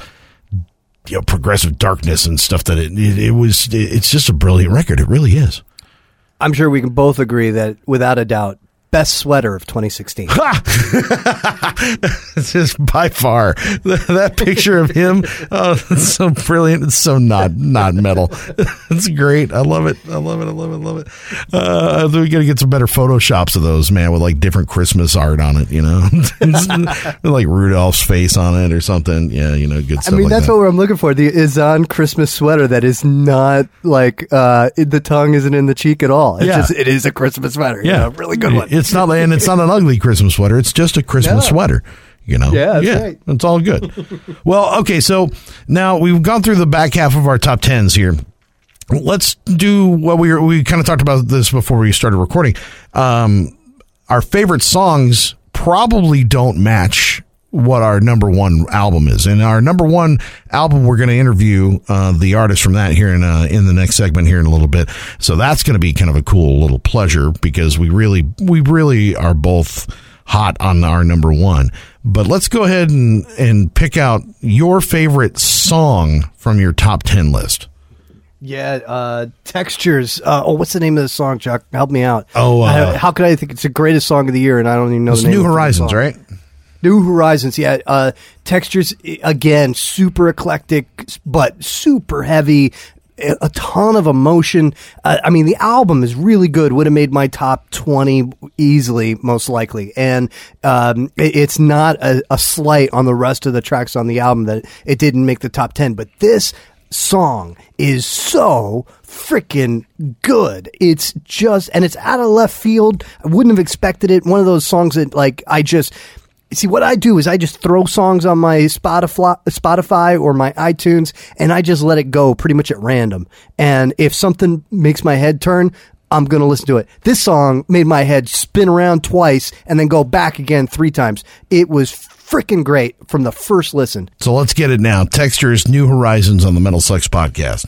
you know progressive darkness and stuff that it it, it was. It's just a brilliant record. It really is. I'm sure we can both agree that, without a doubt, best sweater of 2016. this just by far that, picture of him. Oh, it's so brilliant. It's so not not metal. It's great. I love it. I love it. I love it. I love it. Uh, we got to get some better photoshops of those, man, with like different Christmas art on it. You know, like Rudolph's face on it or something. Yeah, you know, good stuff. I mean, like that's that. what I'm looking for. The Ihsahn Christmas sweater that is not like uh, the tongue isn't in the cheek at all. It's Yeah. just it is a Christmas sweater. you Yeah, know, really good one. It's not, and it's not an ugly Christmas sweater. It's just a Christmas Yeah. sweater. You know, Yeah, that's yeah, right. it's all good. well, okay, so now we've gone through the back half of our top tens here. Let's do what we were, we kind of talked about this before we started recording. Um, our favorite songs probably don't match what our number one album is. And our number one album, we're going to interview uh, the artist from that here in uh, in the next segment here in a little bit. So that's going to be kind of a cool little pleasure because we really we really are both hot on our number one. But let's go ahead and and pick out your favorite song from your top ten list. Yeah, uh, textures. Uh, oh, what's the name of the song, Chuck? Help me out. Oh, uh, I- how could I think it's the greatest song of the year and I don't even know It's the name New Horizons, right? New Horizons, yeah. Uh, textures again, super eclectic, but super heavy. A ton of emotion. Uh, I mean, the album is really good. Would have made my top twenty easily, most likely. And um, it- it's not a, a slight on the rest of the tracks on the album that it didn't make the top ten. But this song is so freaking good. It's just, and it's out of left field. I wouldn't have expected it. One of those songs that, like, I just, see, what I do is I just throw songs on my Spotify, Spotify or my iTunes, and I just let it go pretty much at random. And if something makes my head turn, I'm going to listen to it. This song made my head spin around twice and then go back again three times. It was freaking great from the first listen. So let's get it now. Textures New Horizons on the Metal Sucks podcast.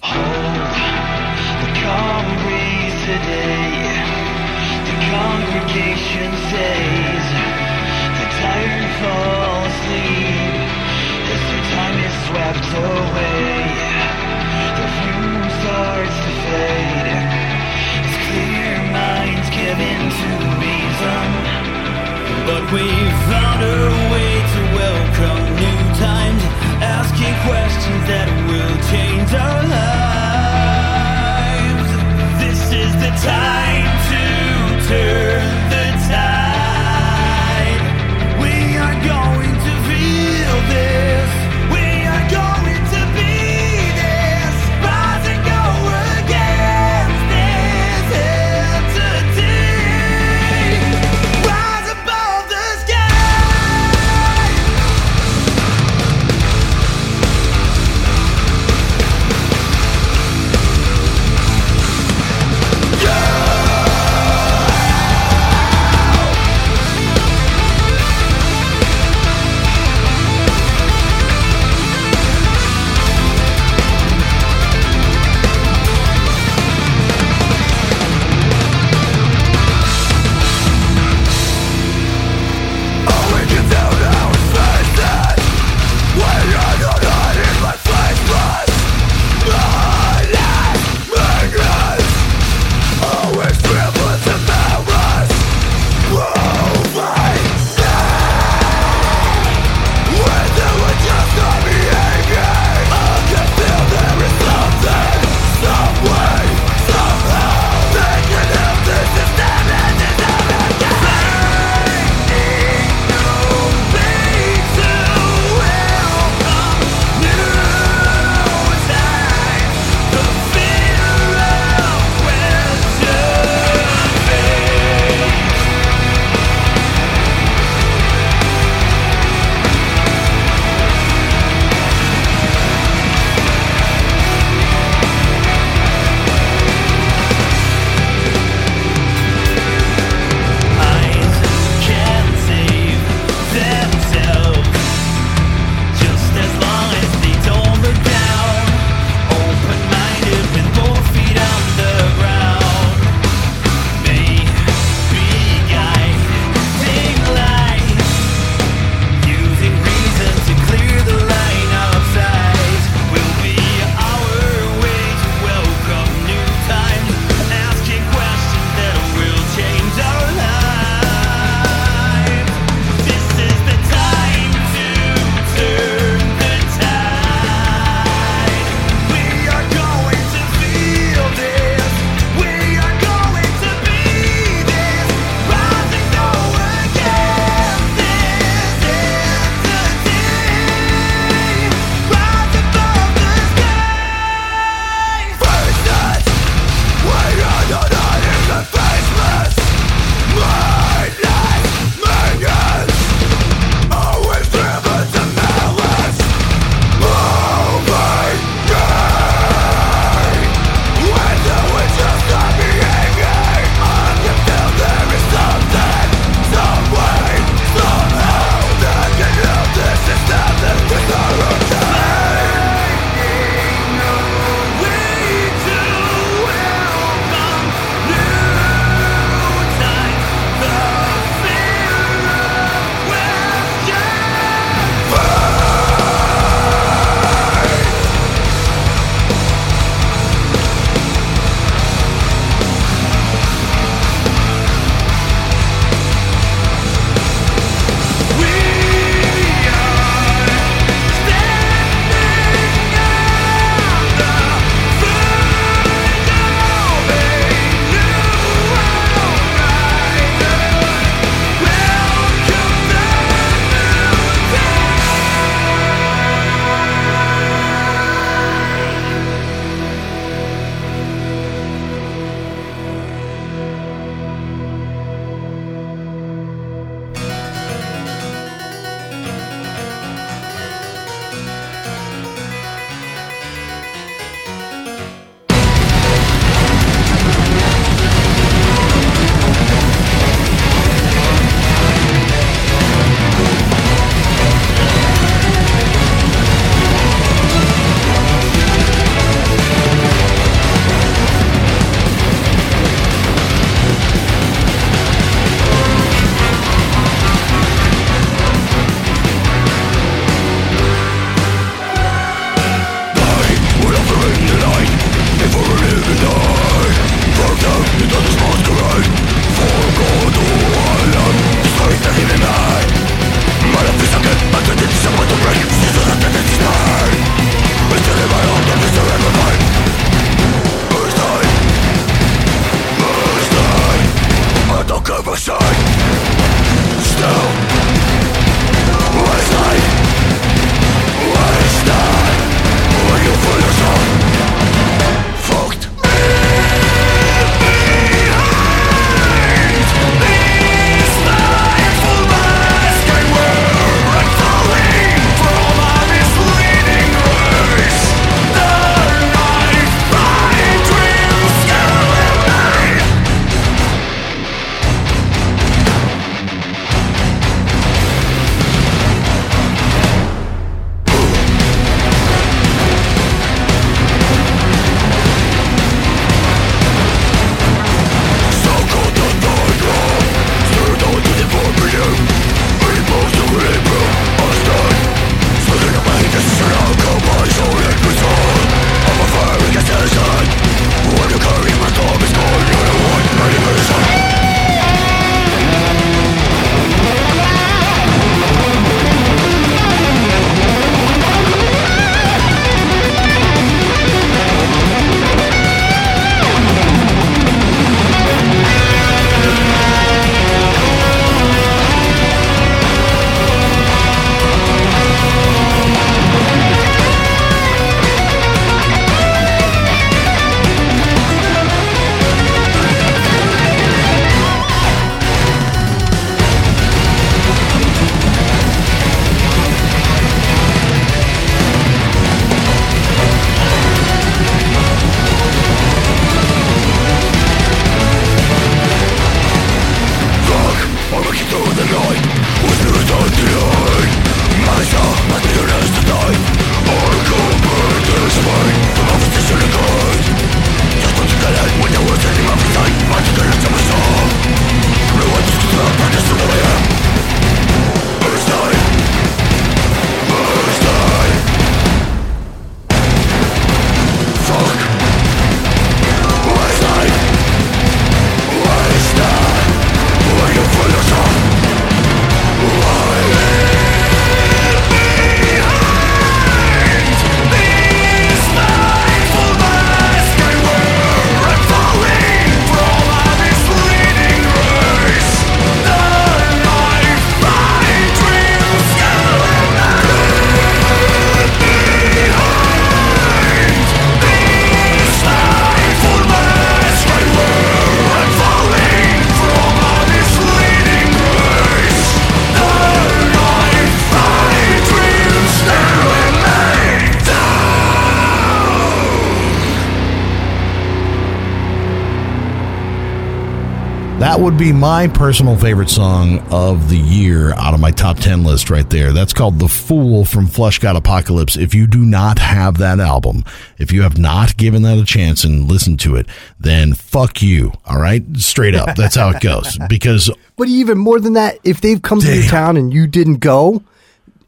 Would be my personal favorite song of the year out of my top 10 list right there. That's called The Fool from Fleshgod Apocalypse. If you do not have that album, if you have not given that a chance and listened to it, then fuck you. All right? Straight up. That's how it goes. Because But even more than that, if they've come to your town and you didn't go,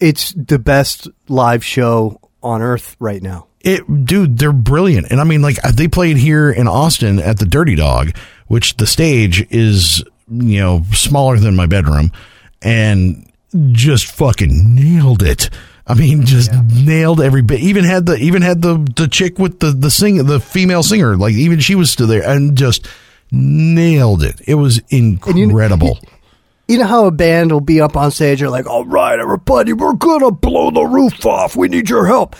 it's the best live show on earth right now. it, dude, they're brilliant. And I mean, like, they played here in Austin at the Dirty Dog, which the stage is, you know, smaller than my bedroom, and just fucking nailed it. I mean, just nailed every bit. Even had the even had the the chick with the the sing the female singer, like even she was still there, and just nailed it. It was incredible. You know how a band will be up on stage, they're like, all right, everybody, we're going to blow the roof off. We need your help.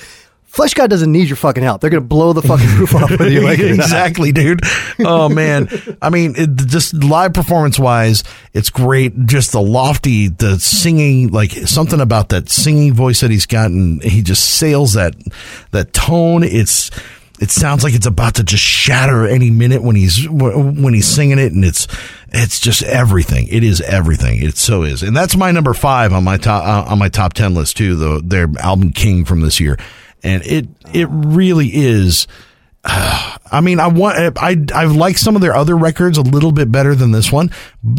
Fleshgod doesn't need your fucking help. They're going to blow the fucking roof off whether you like it exactly, dude. Oh man, I mean, it, just live performance wise, it's great. Just the lofty, the singing, like something about that singing voice that he's gotten. He just sails that that tone. It's it sounds like it's about to just shatter any minute when he's when he's singing it, and it's it's just everything. It is everything. It so is, and that's my number five on my top uh, on my top ten list too. The their album King from this year, and it it really is. I mean, I want I I like some of their other records a little bit better than this one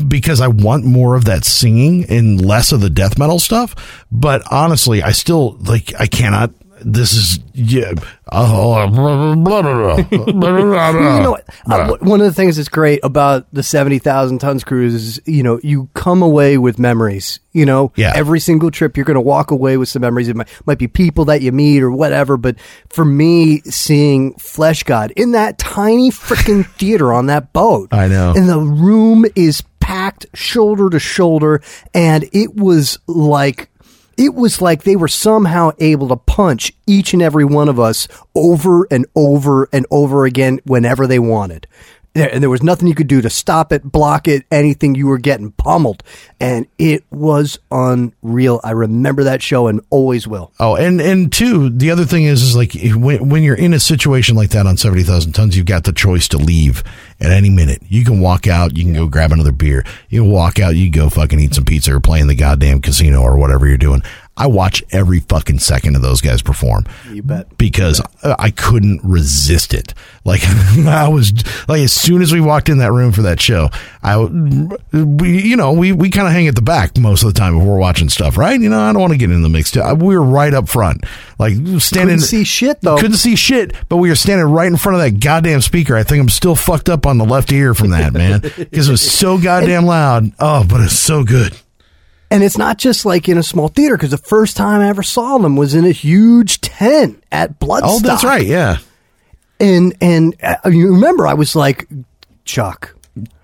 because I want more of that singing and less of the death metal stuff. But honestly, I still like I cannot. This is yeah. Oh, blah, blah, blah, you know what? Uh, one of the things that's great about the 70,000 tons cruise is, you know, you come away with memories. You know, Yeah. every single trip you're going to walk away with some memories. It might, might be people that you meet or whatever. But for me, seeing Fleshgod in that tiny freaking theater on that boat, I know. and the room is packed shoulder to shoulder, and it was like it was like they were somehow able to punch each and every one of us over and over and over again whenever they wanted. And there was nothing you could do to stop it, block it, anything. You were getting pummeled. And it was unreal. I remember that show and always will. Oh, and and two, the other thing is is like when when you're in a situation like that on seventy thousand tons, you've got the choice to leave at any minute. You can walk out, you can go grab another beer. You can walk out, you can go fucking eat some pizza or play in the goddamn casino or whatever you're doing. I watch every fucking second of those guys perform. You bet. Because I couldn't resist it. Like I was like as soon as we walked in that room for that show, I we you know we we kind of hang at the back most of the time if we're watching stuff, right? You know I don't want to get in the mix. too. We were right up front, like standing. Couldn't see shit though. Couldn't see shit, but we were standing right in front of that goddamn speaker. I think I'm still fucked up on the left ear from that man because it was so goddamn loud. Oh, but it's so good. And it's not just like in a small theater because the first time I ever saw them was in a huge tent at Bloodstock. Oh, that's right. Yeah. And and uh, you remember I was like, Chuck,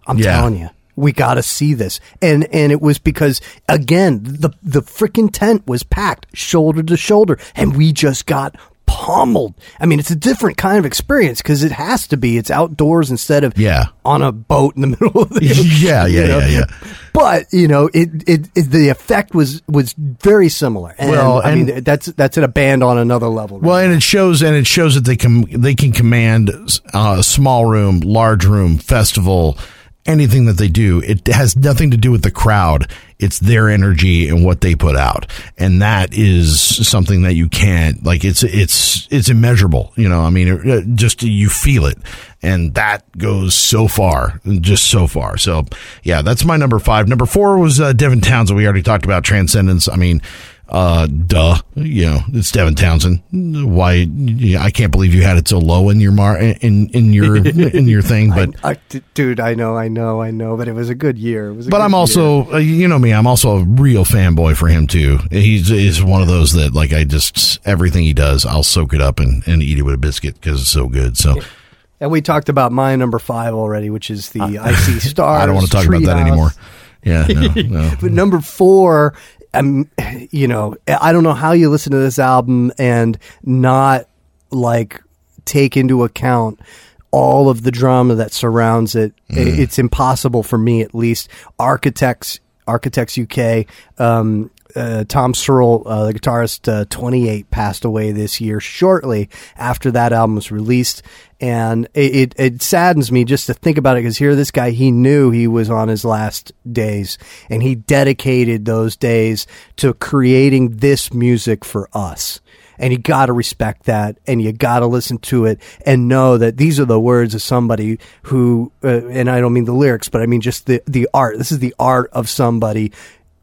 I'm Yeah. telling you, we got to see this. And and it was because again, the the freaking tent was packed shoulder to shoulder, and we just got pummeled. I mean, it's a different kind of experience because it has to be. It's outdoors instead of Yeah. on a boat in the middle of the Yeah, yeah, you know? yeah, yeah. But you know, it, it, it the effect was was very similar. And, Well, I mean, that's that's in a band on another level. Well, and it shows, and it shows that they can they can command uh, a small room, large room, festival, anything that they do. It has nothing to do with the crowd. It's their energy and what they put out, and that is something that you can't like. It's it's it's immeasurable. You know, I mean, it, it just you feel it, and that goes so far, just so far. So yeah, that's my number five. Number four was uh, Devin Townsend. We already talked about Transcendence. I mean uh duh you know it's devin townsend why i can't believe you had it so low in your mar in in your in your thing but I, d- dude, I know, I know, I know, but it was a good year. It was a but i'm year. also uh, you know me i'm also a real fanboy for him too he's is one of those that like i just everything he does i'll soak it up and, and eat it with a biscuit because it's so good so And we talked about my number five already, which is the I See Star. i don't want to talk about that anymore yeah no, no. But number four, um, you know, I don't know how you listen to this album and not like take into account all of the drama that surrounds it. Mm. It's impossible for me, at least. Architects, Architects UK, um, uh, Tom Searle, uh, the guitarist, uh, 28, passed away this year shortly after that album was released. And it, it, it saddens me just to think about it because here, this guy, he knew he was on his last days and he dedicated those days to creating this music for us and you got to respect that and you got to listen to it and know that these are the words of somebody who uh, and I don't mean the lyrics but I mean just the the art this is the art of somebody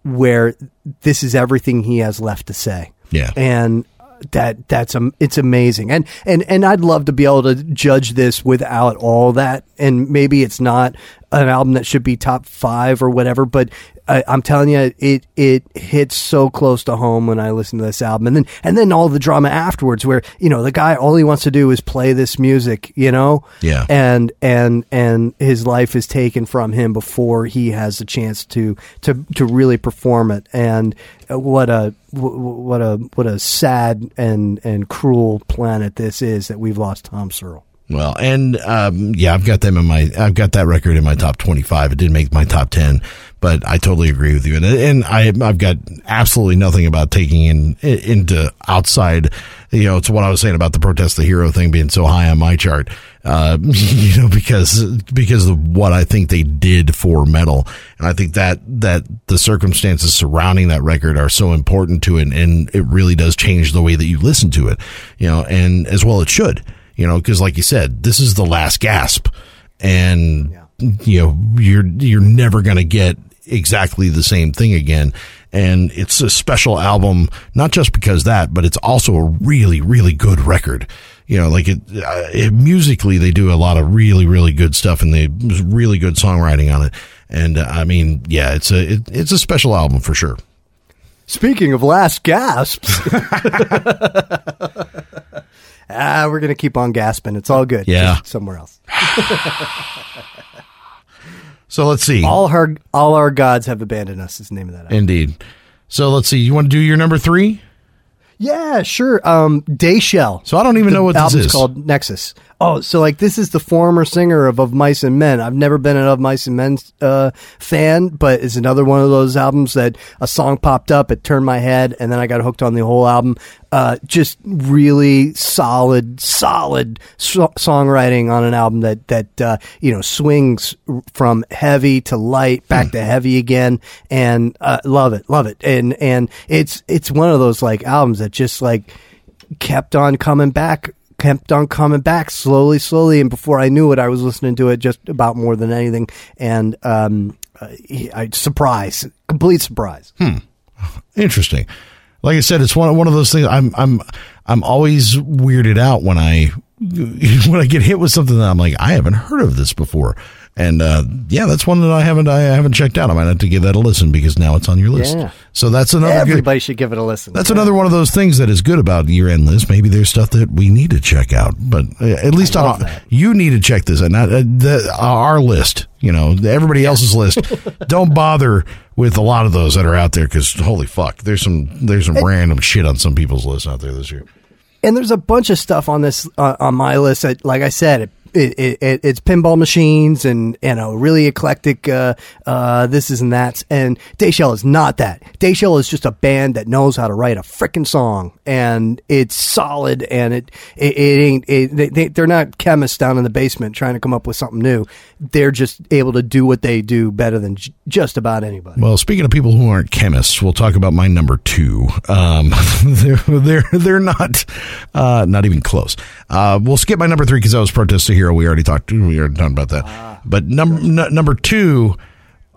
where this is everything he has left to say. Yeah. and that that's um, it's amazing. And and and I'd love to be able to judge this without all that. And maybe it's not an album that should be top 5 or whatever but I, I'm telling you it it hits so close to home when I listen to this album and then and then all the drama afterwards where you know the guy all he wants to do is play this music you know Yeah. and and and his life is taken from him before he has a chance to to to really perform it and what a wh- wh- what a what a sad and and cruel planet this is that we've lost Tom Searle. Well, and um, yeah, I've got them in my, I've got that record in my top twenty-five. It didn't make my top ten, but I totally agree with you. And and I, I've got absolutely nothing about taking in into outside. You know, it's what I was saying about the protest the hero thing being so high on my chart. Uh, you know, because because of what I think they did for metal, and I think that that the circumstances surrounding that record are so important to it, and it really does change the way that you listen to it. You know, and as well it should you know, because like you said, this is the last gasp, and you know you're you're never going to get exactly the same thing again. And it's a special album, not just because that, but it's also a really, really good record. You know, like it, uh, it musically, they do a lot of really, really good stuff, and they really good songwriting on it. And uh, I mean, yeah, it's a it, it's a special album for sure. Speaking of last gasps, ah, we're gonna keep on gasping. It's all good. Yeah. Just somewhere else. So let's see. All our all our gods have abandoned us. Is the name of that. Album. Indeed. So let's see. You want to do your number three? Yeah, sure. Um, Dayshell. So I don't even The know what this album's is. called Nexus. Oh, so like this is the former singer of Of Mice and Men. I've never been an Of Mice and Men uh, fan, but it's another one of those albums that a song popped up, it turned my head, and then I got hooked on the whole album. Uh, just really solid, solid so- songwriting on an album that that uh, you know swings from heavy to light, back to heavy again, and uh, love it, love it, and and it's it's one of those like albums that just like kept on coming back kept on coming back slowly slowly and before i knew it i was listening to it just about more than anything and um I, surprise complete surprise Hmm. Interesting. Like I said, it's one one of those things. I'm I'm I'm always weirded out when I when I get hit with something that I'm like I haven't heard of this before, and uh, yeah, that's one that I haven't I haven't checked out. I might have to give that a listen because now it's on your list. Yeah. So that's another good, everybody should give it a listen that's another one of those things that is good about year end list. Maybe there's stuff that we need to check out, but uh, at least on, you need to check this out. Not uh, the, our list. You know, everybody else's list. Don't bother with a lot of those that are out there because holy fuck, there's some there's some random shit on some people's list out there this year. and there's a bunch of stuff on this uh, on my list that like i said it, it, it, it's pinball machines and you know really eclectic uh, uh, this is and that's and Dayshell is not that. Dayshell is just a band that knows how to write a frickin' song and it's solid and it it, it ain't they- they're not chemists down in the basement trying to come up with something new. They're just able to do what they do better than j- just about anybody. Well, speaking of people who aren't chemists, we'll talk about my number two. Um, they're they're they're not uh, not even close. Uh, we'll skip my number three because I was protesting the Hero. We already talked. We already talked about that. but number n- number two,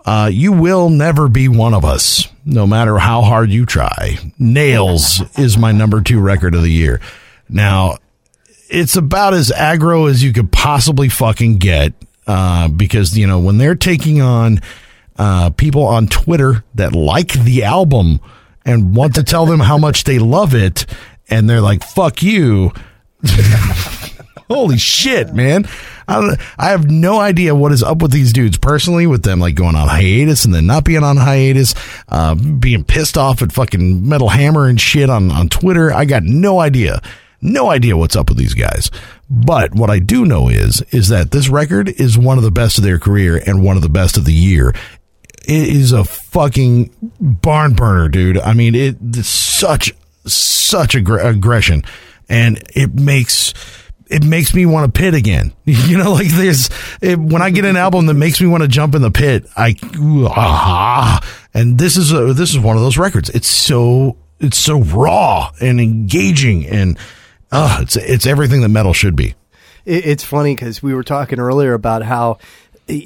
uh, you will never be one of us, no matter how hard you try. Nails is my number two record of the year. Now, it's about as aggro as you could possibly fucking get uh, because you know when they're taking on uh, people on Twitter that like the album and want to tell them how much they love it, and they're like "fuck you." Holy shit, man! I, I have no idea what is up with these dudes personally, with them like going on hiatus and then not being on hiatus, uh, being pissed off at fucking Metal Hammer and shit on on Twitter. I got no idea, no idea what's up with these guys. But what I do know is is that this record is one of the best of their career and one of the best of the year it is a fucking barn burner, dude. I mean, it it's such such aggr- aggression, and it makes it makes me want to pit again. You know, like there's it, when I get an album that makes me want to jump in the pit, I ah, and this is a, this is one of those records. It's so it's so raw and engaging, and uh, it's it's everything that metal should be. It, it's funny because we were talking earlier about how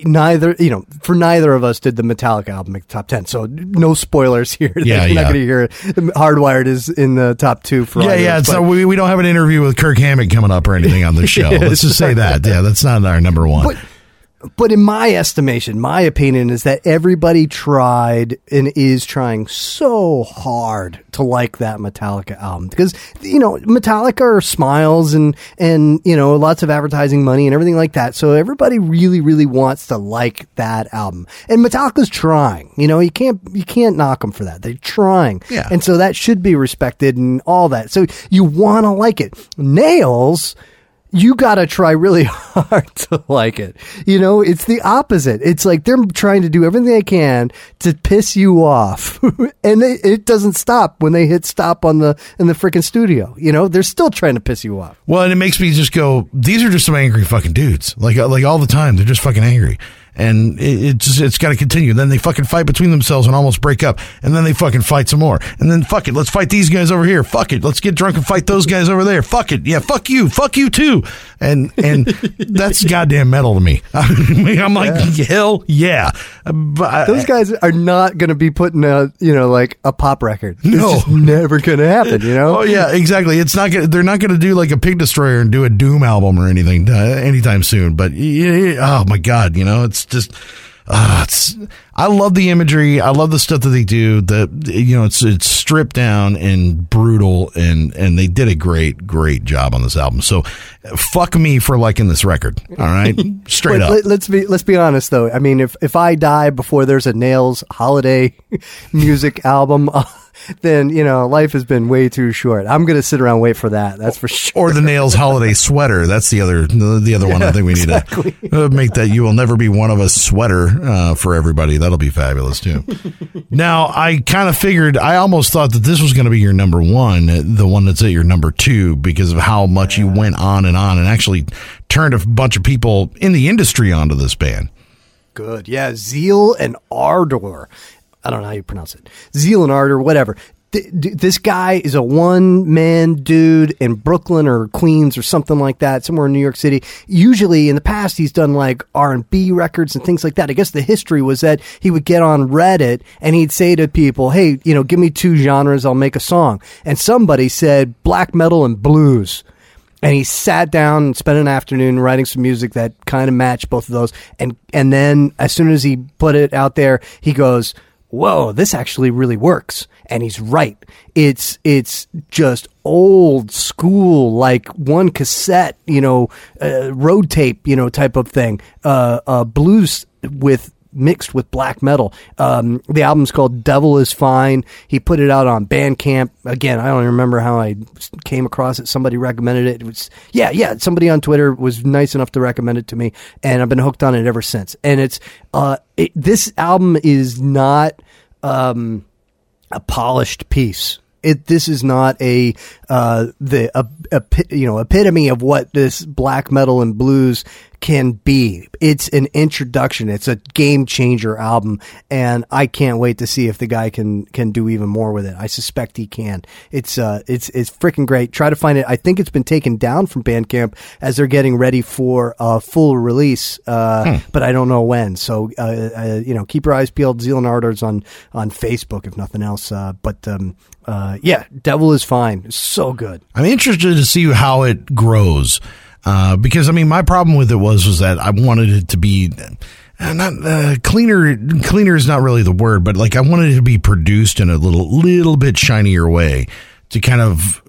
neither, you know, for neither of us did the Metallica album make the top 10. So no spoilers here. Yeah, You're yeah. not going to hear it. Hardwired is in the top two for Yeah, yeah. us, So we, we don't have an interview with Kirk Hammett coming up or anything on the show. Yeah, Let's just say that. Yeah, that's not our number one. But but in my estimation, my opinion is that everybody tried and is trying so hard to like that Metallica album because you know Metallica are smiles and and you know lots of advertising money and everything like that. So everybody really really wants to like that album, and Metallica's trying. You know you can't you can't knock them for that. They're trying, Yeah. and so that should be respected and all that. So you want to like it. Nails you got to try really hard to like it. You know, it's the opposite. It's like they're trying to do everything they can to piss you off. and they, it doesn't stop when they hit stop on the in the freaking studio. You know, they're still trying to piss you off. Well, and it makes me just go, these are just some angry fucking dudes. Like, like all the time, they're just fucking angry. And it, it just, it's got to continue. Then they fucking fight between themselves and almost break up. And then they fucking fight some more. And then fuck it. Let's fight these guys over here. Fuck it. Let's get drunk and fight those guys over there. Fuck it. Yeah. Fuck you. Fuck you too. And, and that's goddamn metal to me. I'm like, hell yeah. But I- Those guys are not going to be putting a, you know, like a pop record. No. Just never going to happen, you know? Oh yeah, exactly. It's not gonna, they're not going to do like a Pig Destroyer and do a Doom album or anything uh, anytime soon. But yeah, yeah, oh my god, you know, it's just. Uh, it's, I love the imagery. I love the stuff that they do. The you know, it's it's stripped down and brutal, and and they did a great great job on this album. So, fuck me for liking this record. All right, straight But up. Let, let's be let's be honest though. I mean, if if I die before there's a Nails holiday music album, then you know life has been way too short. I'm gonna sit around and wait for that. That's for sure. or the nails holiday sweater. That's the other the, the other one. I think we need to uh, make that. You will never be one of us sweater uh, for everybody. That'll be fabulous too. now I kind of figured. I almost thought that this was going to be your number one, the one that's at your number two, because of how much you went on and on and actually turned a bunch of people in the industry onto this band. Good. Yeah, zeal and ardor. I don't know how you pronounce it. Zeal and ardor, whatever. Th- th- This guy is a one man dude in Brooklyn or Queens or something like that, somewhere in New York City. Usually in the past, he's done like R and B records and things like that. I guess the history was that he would get on Reddit and he'd say to people, "Hey, you know, give me two genres, I'll make a song." And somebody said black metal and blues and he sat down and spent an afternoon writing some music that kind of matched both of those and and then as soon as he put it out there he goes whoa this actually really works. And he's right. It's it's just old school like one cassette you know uh, road tape you know type of thing uh, uh blues with mixed with black metal. Um, the album's called Devil is Fine. He put it out on Bandcamp. Again, I don't remember how I came across it. Somebody recommended it. It was, yeah, yeah. Somebody on Twitter was nice enough to recommend it to me, and I've been hooked on it ever since. And it's, uh, it, this album is not, um, a polished piece. It this is not a uh, the a, a, you know epitome of what this black metal and blues can be. It's an introduction. It's a game changer album, and I can't wait to see if the guy can can do even more with it. I suspect he can. It's uh it's it's freaking great. Try to find it. I think it's been taken down from Bandcamp as they're getting ready for a full release, uh, but I don't know when. So uh, uh, you know, keep your eyes peeled. Zeal and Ardors on on Facebook if nothing else. Uh, but um, uh, yeah, Devil is fine. It's so good. I'm interested to see how it grows. Uh, because I mean, my problem with it was, was that I wanted it to be uh, not, uh, cleaner. Cleaner is not really the word, but like I wanted it to be produced in a little, little bit shinier way to kind of,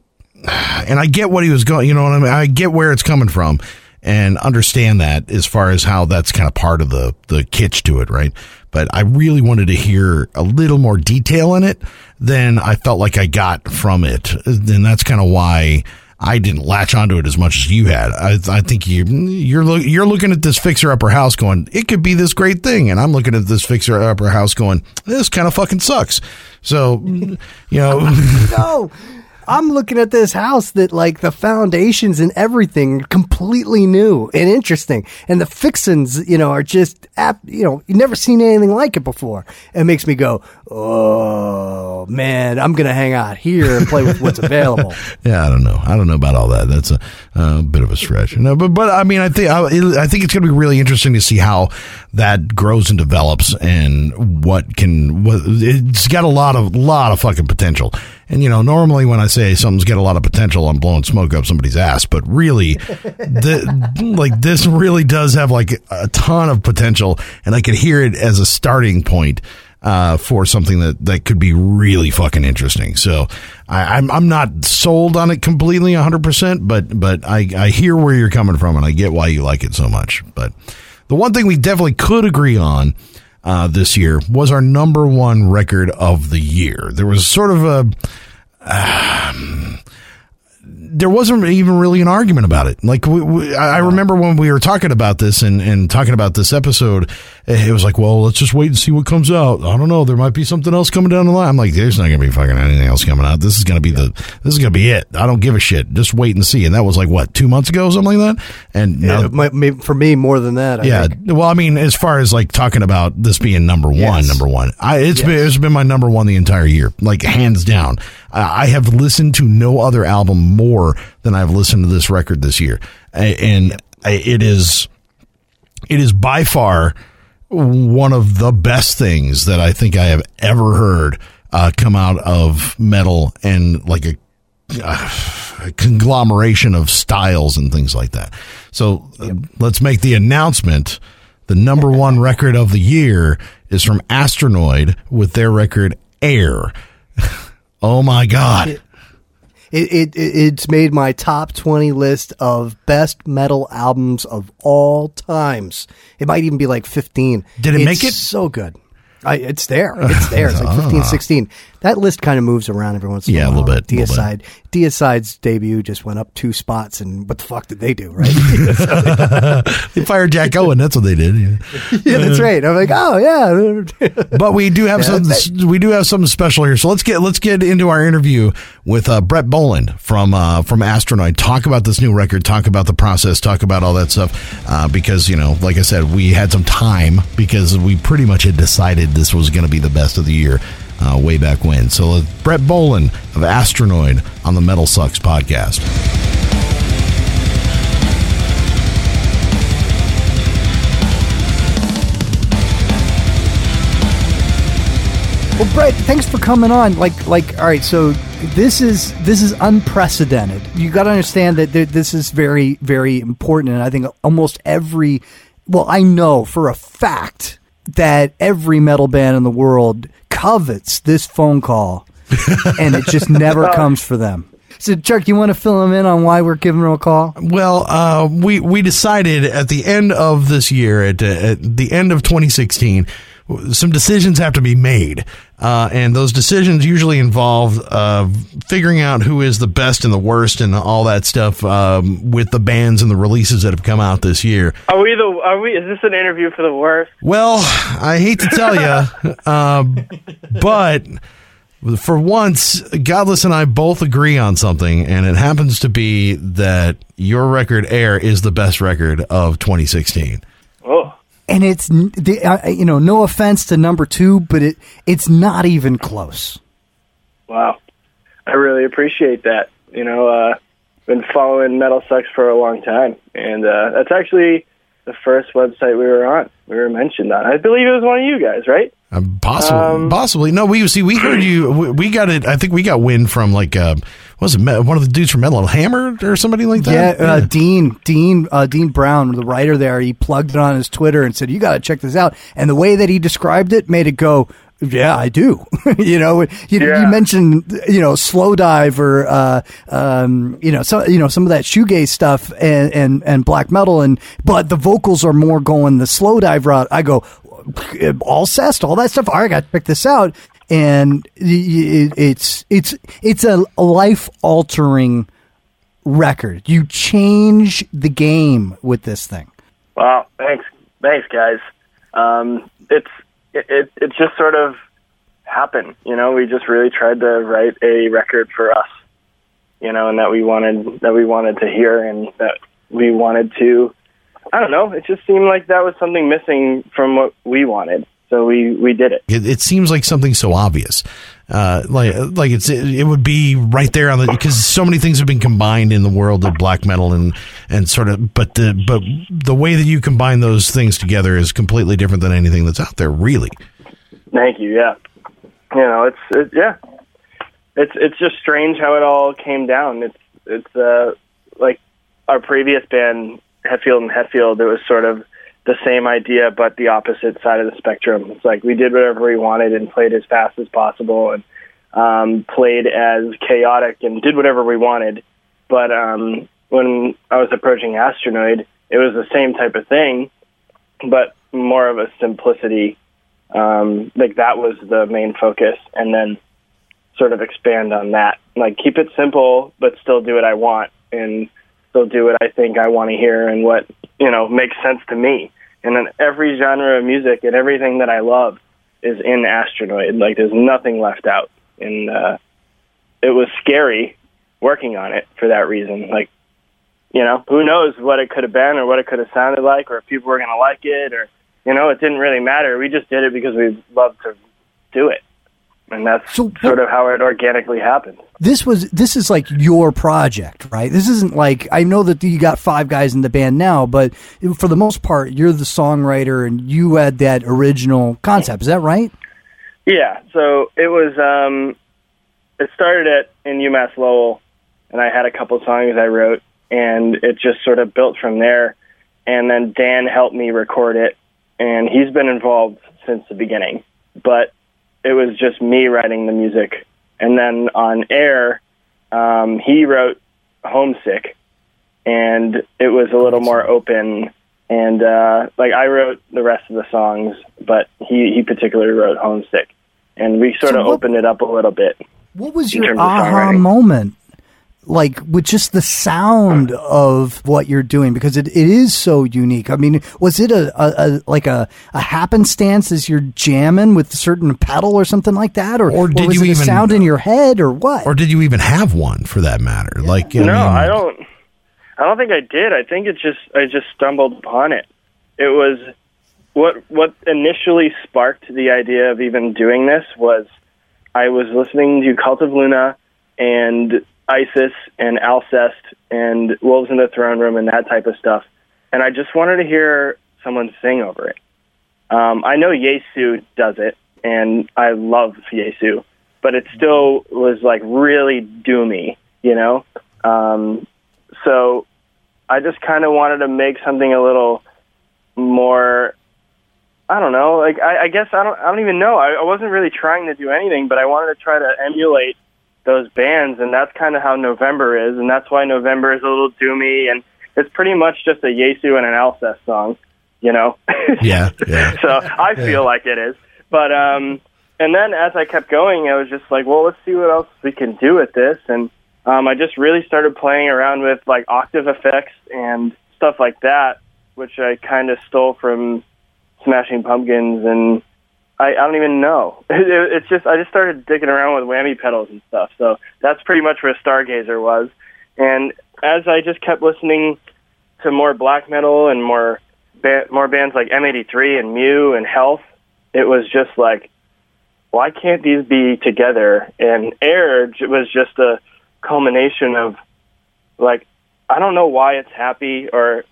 and I get what he was going, you know what I mean? I get where it's coming from and understand that as far as how that's kind of part of the, the kitsch to it, right? But I really wanted to hear a little more detail in it than I felt like I got from it. And that's kind of why I didn't latch onto it as much as you had. I, I think you you're loo- you're looking at this fixer upper house going, it could be this great thing, and I'm looking at this fixer upper house going, this kind of fucking sucks. So, you know, no. I'm looking at this house that like the foundations and everything completely new and interesting, and the fixins, you know, are just you know you've never seen anything like it before. It makes me go, oh man, I'm gonna hang out here and play with what's available. yeah, I don't know. I don't know about all that. That's a, a bit of a stretch. No, but but I mean, I think I, I think it's to be really interesting to see how that grows and develops, and what can what it's got a lot of lot of fucking potential. And you know, normally when I say something's got a lot of potential, I'm blowing smoke up somebody's ass. But really, the, like this really does have like a ton of potential, and I could hear it as a starting point uh, for something that, that could be really fucking interesting. So I, I'm I'm not sold on it completely 100, percent but but I I hear where you're coming from, and I get why you like it so much. But the one thing we definitely could agree on uh, this year was our number one record of the year. There was sort of a. Um, there wasn't even really an argument about it. Like we, we, I remember when we were talking about this and, and talking about this episode, eh, it was like, well, let's just wait and see what comes out. I don't know. There might be something else coming down the line. I'm like, there's not going to be fucking anything else coming out. This is going to be the, this is going to be it. I don't give a shit. Just wait and see. And that was like what two months ago, something like that. And now, Yeah, my- for me, more than that. I yeah. think. Well, I mean, as far as like talking about this being number one, Yes. number one, I, it's been it's been my number one the entire year, like hands down. I I have listened to no other album more than I've listened to this record this year, and it is it is by far one of the best things that I think I have ever heard uh, come out of metal and like a a conglomeration of styles and things like that. So uh, let's make the announcement. The number one record of the year is from Astronoid with their record Air. oh my God. It, it, it it's made my top 20 list of best metal albums of all times. It might even be like 15. Did it It's make it? So good. I, it's there. It's there. It's like ah. 15, 16. That list kind of moves around every once in Yeah, a a little bit, a little Deicide. Deicide's debut just went up two spots, and what the fuck did they do, right? They fired Jack Owen. That's what they did. Yeah. yeah, that's right. I'm like, oh, yeah. but we do have some we do have something special here. So let's get let's get into our interview with uh, Brett Boland from uh, from Astronoid. Talk about this new record. Talk about the process. Talk about all that stuff. Uh, because you know, like I said, we had some time because we pretty much had decided this was going to be the best of the year. Uh, way back when. So, uh, Brett Boland of Astronoid on the Metal Sucks podcast. Well, Brett, thanks for coming on. Like, like, all right. So this is this is unprecedented. You got to understand that th- this is very, very important. And I think almost every, well, I know for a fact that every metal band in the world covets this phone call, and it just never comes for them. So, Chuck, you want to fill them in on why we're giving them a call? Well, uh, we we decided at the end of this year, at, uh, at the end of 2016, some decisions have to be made, uh, and those decisions usually involve uh, figuring out who is the best and the worst and all that stuff um, with the bands and the releases that have come out this year. Are we the? Are we? Is this an interview for the worst? Well, I hate to tell you, uh, but for once, Godless and I both agree on something, and it happens to be that your record, Air, is the best record of 2016. Oh, And it's the uh, you know, no offense to number two, but it it's not even close. wow! I really appreciate that. You know, uh, been following Metal Sucks for a long time, and uh, that's actually the first website we were on. We were mentioned on. I believe it was one of you guys, right? Um, possibly, Um, possibly. No, we see. We heard you. We, we got it. I think we got wind from like, uh, what was it one of the dudes from Metal Hammer or somebody like that? Yeah, uh, Dean, Dean, uh, Dean Brown, the writer there, he plugged it on his Twitter and said, "You got to check this out." And the way that he described it made it go, "Yeah, I do." you know, you, Yeah. you mentioned, you know, Slowdive or, uh, um, you know, so you know some of that shoegaze stuff and, and and black metal, and but the vocals are more going the Slowdive route. I go, Alcest, all that stuff. All right, I got to check this out. And it's it's it's a life altering record. You change the game with this thing. Wow, thanks, thanks, guys. Um, it's it, it it just sort of happened, you know. We just really tried to write a record for us, you know, and that we wanted that we wanted to hear, and that we wanted to. I don't know. It just seemed like that was something missing from what we wanted, so we we did it. It, it seems like something so obvious, uh, like like it's it, it would be right there on the because so many things have been combined in the world of black metal and and sort of but the but the way that you combine those things together is completely different than anything that's out there. Really, Thank you. Yeah, you know, it's it, yeah, it's it's just strange how it all came down. It's it's uh like our previous band, Hetfield and Hetfield. It was sort of the same idea, but the opposite side of the spectrum. It's like we did whatever we wanted and played as fast as possible and um, played as chaotic and did whatever we wanted. But um, when I was approaching Astronoid, it was the same type of thing, but more of a simplicity um, like that was the main focus and then sort of expand on that like keep it simple but still do what i want and still do what i think i want to hear and what you know makes sense to me and then every genre of music and everything that i love is in astronoid like there's nothing left out and uh it was scary working on it for that reason like you know who knows what it could have been or what it could have sounded like or if people were going to like it or you know, it didn't really matter. We just did it because we loved to do it. And that's sort of how it organically happened. This was this is like your project, right? This isn't like I know that you got five guys in the band now, but for the most part, you're the songwriter and you had that original concept. Is that right? Yeah. So it was, um, it started at in UMass Lowell, and I had a couple songs I wrote, and it just sort of built from there. And then Dan helped me record it, and he's been involved since the beginning. But it was just me writing the music, and then on air, um, he wrote "Homesick," and it was a little more open. And uh, like I wrote the rest of the songs, but he he particularly wrote "Homesick," and we sort So of what- opened it up a little bit. What was your aha moment? Like with just the sound of what you're doing because it, it is so unique. I mean, was it a, a, a like a, a happenstance as you're jamming with a certain pedal or something like that, or, Or did was you it a even- sound in your head or what? or did you even have one for that matter? Like, I no, mean, I don't. I don't think I did. I think it just I just stumbled upon it. It was what what initially sparked the idea of even doing this was I was listening to Cult of Luna and ISIS and Alcest and Wolves in the Throne Room and that type of stuff, and I just wanted to hear someone sing over it. Um, I know Jesu does it, and I love Jesu, but it still was like really doomy, you know. Um, so I just kind of wanted to make something a little more. I don't know. Like I, I guess I don't. I don't even know. I, I wasn't really trying to do anything, but I wanted to try to emulate those bands, and that's kind of how November is, and that's why November is a little doomy, and it's pretty much just a Jesu and an Alcest song, you know. yeah, yeah. so I feel like it is. But um and then as I kept going I was just like, well let's see what else we can do with this and um I just really started playing around with like octave effects and stuff like that, which I kind of stole from Smashing Pumpkins and I, I don't even know. It, it's just I just started digging around with whammy pedals and stuff. So that's pretty much where Stargazer was. And as I just kept listening to more black metal and more ba- more bands like M83 and Mew and Health, it was just like, why can't these be together? And Air was just a culmination of, like, I don't know why it's happy, or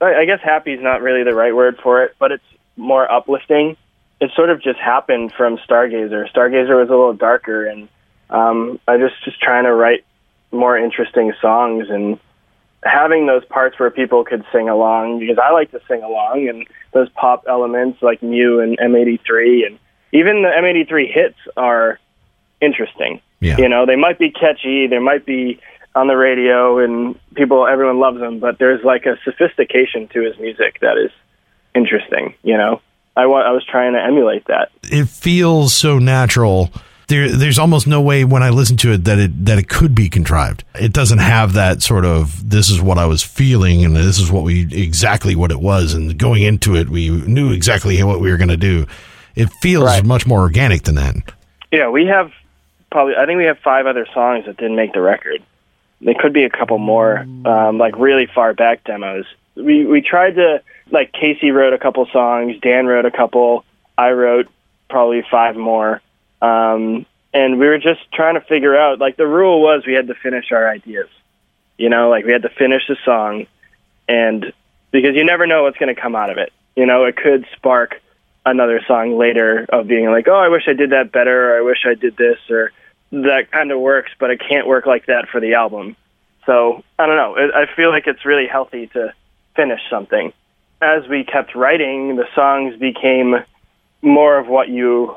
I guess happy is not really the right word for it, but it's more uplifting. It sort of just happened from Stargazer. Stargazer was a little darker, and um, I just just trying to write more interesting songs and having those parts where people could sing along because I like to sing along and those pop elements like Mew and M83 and even the M83 hits are interesting. Yeah. You know, they might be catchy, they might be on the radio and people everyone loves them, but there's like a sophistication to his music that is interesting, you know. I wa- I was trying to emulate that. it feels so natural there, there's almost no way when I listen to it that it that it could be contrived. It doesn't have that sort of this is what I was feeling and this is what we exactly what it was and going into it we knew exactly what we were going to do. It feels much more organic than that. Yeah, we have probably. I think we have five other songs that didn't make the record. There could be a couple more, um, like really far back demos. We we tried to like Casey wrote a couple songs, Dan wrote a couple, I wrote probably five more, um, and we were just trying to figure out. Like the rule was we had to finish our ideas. You know, like we had to finish the song, and because you never know what's going to come out of it. You know, it could spark another song later of being like, oh, I wish I did that better, or I wish I did this, or that kind of works, but it can't work like that for the album. So I don't know. I I feel like it's really healthy to finish something. As we kept writing, the songs became more of what you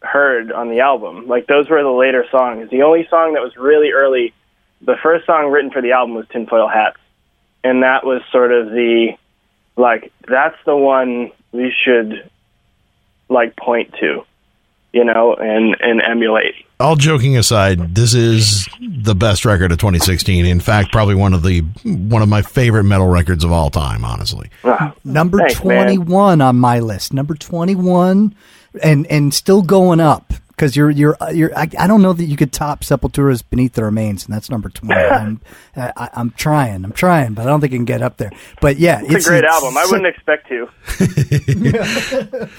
heard on the album. Like those were the later songs. The only song that was really early, the first song written for the album was Tinfoil Hats, and that was sort of the like that's the one we should like point to, you know, and and emulate. All joking aside, this is the best record of 2016. In fact, probably one of the one of my favorite metal records of all time. Honestly, Number Thanks, man. 21 on my list. Number 21 and and still going up because you're you're uh, you're I, I don't know that you could top Sepultura's Beneath the Remains and that's number 20. I'm I, I'm trying. I'm trying, but I don't think I can get up there. But yeah, It's, a great album. I wouldn't expect to.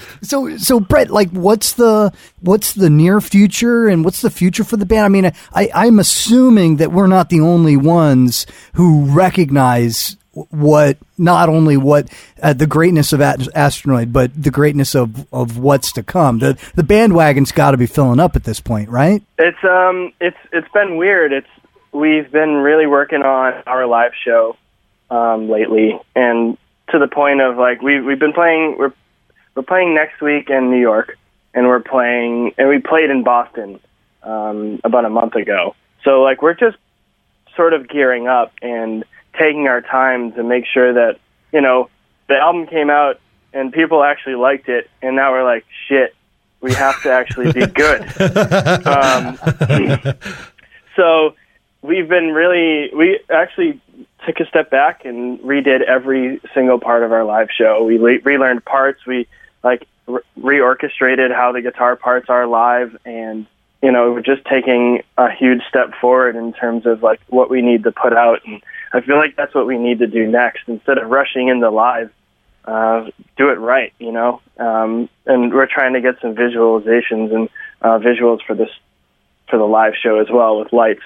So so Brett, like what's the what's the near future and what's the future for the band? I mean, I I'm assuming that we're not the only ones who recognize what not only what uh, the greatness of At- Astronoid, but the greatness of of what's to come. The the bandwagon's got to be filling up at this point, right? It's um it's it's been weird. It's we've been really working on our live show um lately and to the point of like we we've been playing we're we're playing next week in New York and we're playing and we played in Boston um about a month ago. So like we're just sort of gearing up and taking our time to make sure that, you know, the album came out and people actually liked it and now we're like shit we have to actually be good. Um, so we've been really we actually took a step back and redid every single part of our live show. We le- relearned parts. We like re- reorchestrated how the guitar parts are live and you know we're just taking a huge step forward in terms of like what we need to put out and i feel like that's what we need to do next instead of rushing into live uh, do it right, you know. Um, and we're trying to get some visualizations and uh, visuals for this for the live show as well with lights.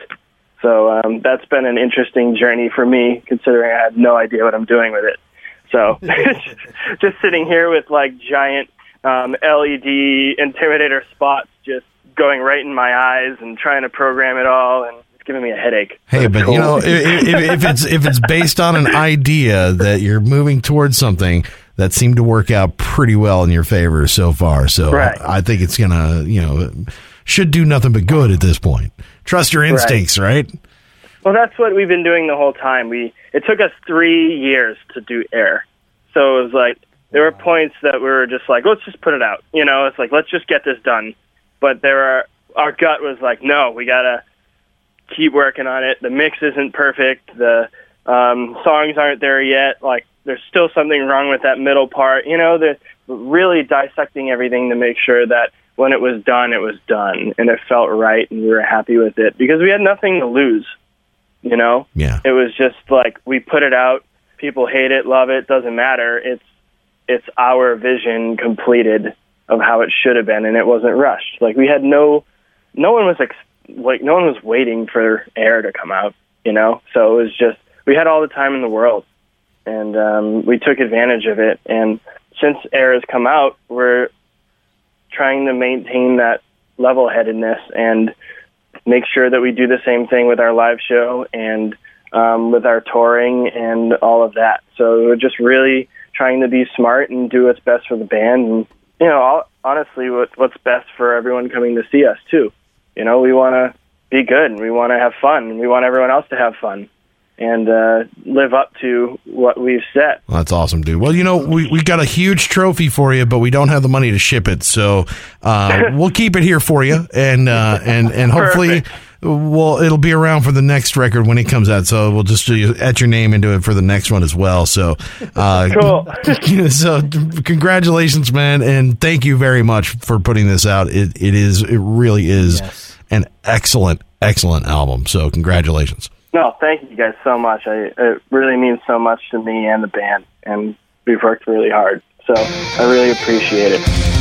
So um, that's been an interesting journey for me, considering I had no idea what I'm doing with it. So just sitting here with like giant um, LED intimidator spots going right in my eyes and trying to program it all and it's giving me a headache. Hey, but Cool. you know, if, if, if it's if it's based on an idea that you're moving towards something that seemed to work out pretty well in your favor so far, so Right. I think it's gonna, you know, should do nothing but good at this point. Trust your instincts, right? Well, that's what we've been doing the whole time. We it took us three years to do air, so it was like there were points that we were just like, let's just put it out. You know, it's like let's just get this done. But there are our gut was like, no, we gotta keep working on it. The mix isn't perfect. The um, songs aren't there yet. Like there's still something wrong with that middle part. You know, the really dissecting everything to make sure that when it was done, it was done and it felt right and we were happy with it because we had nothing to lose. You know, Yeah. it was just like we put it out. People hate it, love it, doesn't matter. It's it's our vision completed of how it should have been, and it wasn't rushed. Like we had no, no one was ex- like no one was waiting for air to come out. You know, so it was just we had all the time in the world, and um, we took advantage of it. And since air has come out, we're trying to maintain that level-headedness and make sure that we do the same thing with our live show and um, with our touring and all of that. So we're just really trying to be smart and do what's best for the band, and you know, honestly, what, what's best for everyone coming to see us too. You know, we want to be good and we want to have fun and we want everyone else to have fun. and uh, live up to what we've set. That's awesome, dude. Well, you know, we, we got a huge trophy for you, but we don't have the money to ship it, so uh, we'll keep it here for you, and uh, and and hopefully, well, it'll be around for the next record when it comes out. So we'll just do at your name into it for the next one as well. So, uh, Cool. so congratulations, man, and thank you very much for putting this out. It it is it really is an excellent excellent album. So congratulations. No, thank you guys so much. I, it really means so much to me and the band, and we've worked really hard. So I really appreciate it.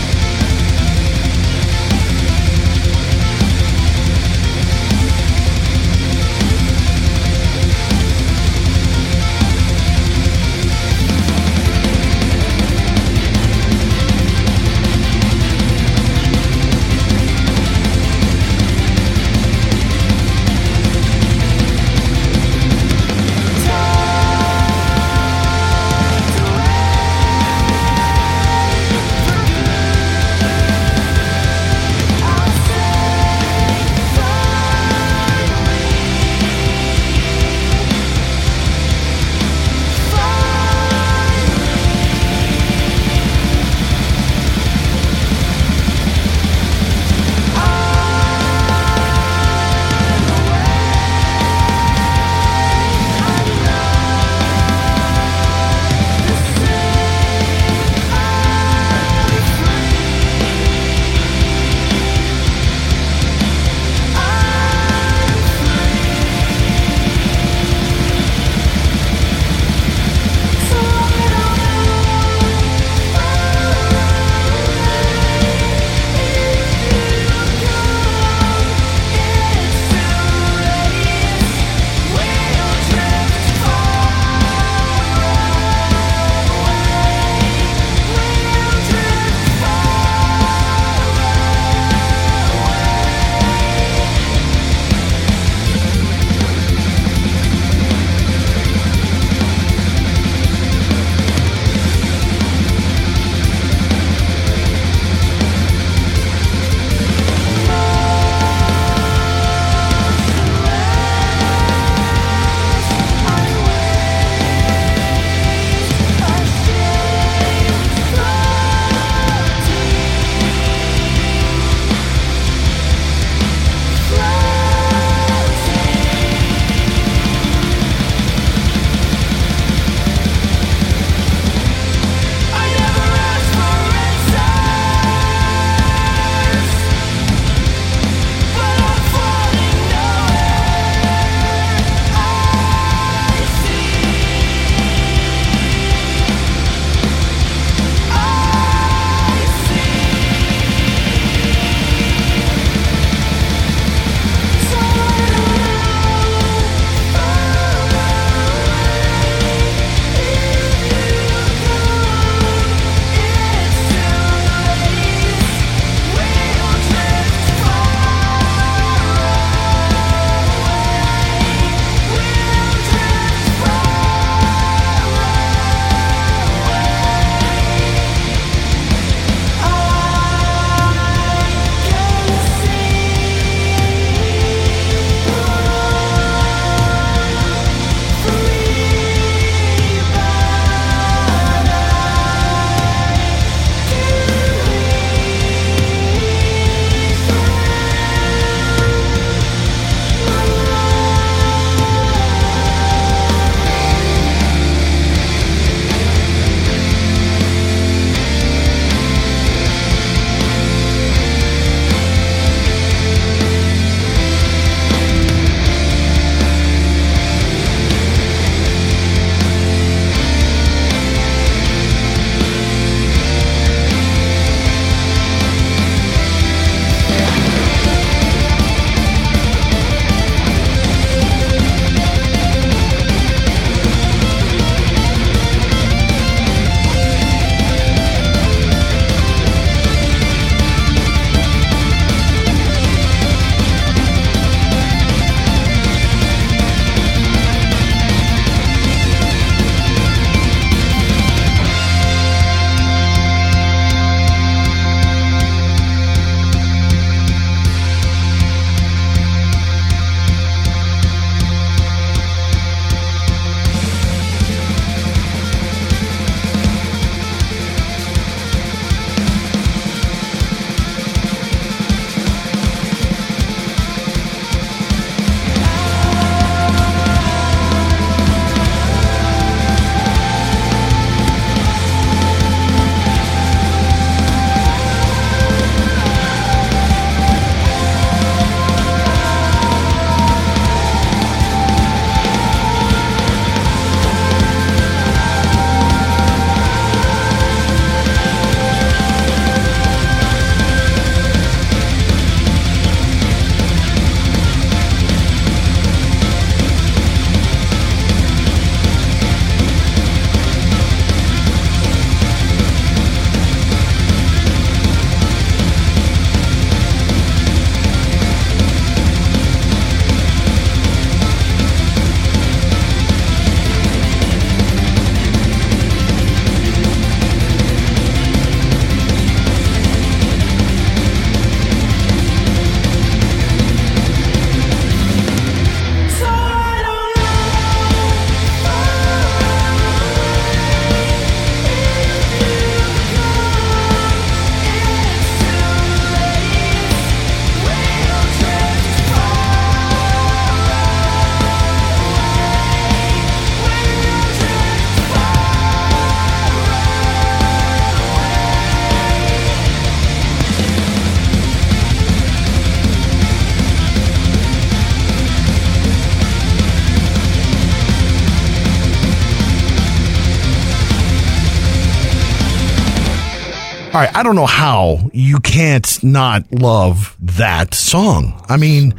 All right, I don't know how you can't not love that song. I mean,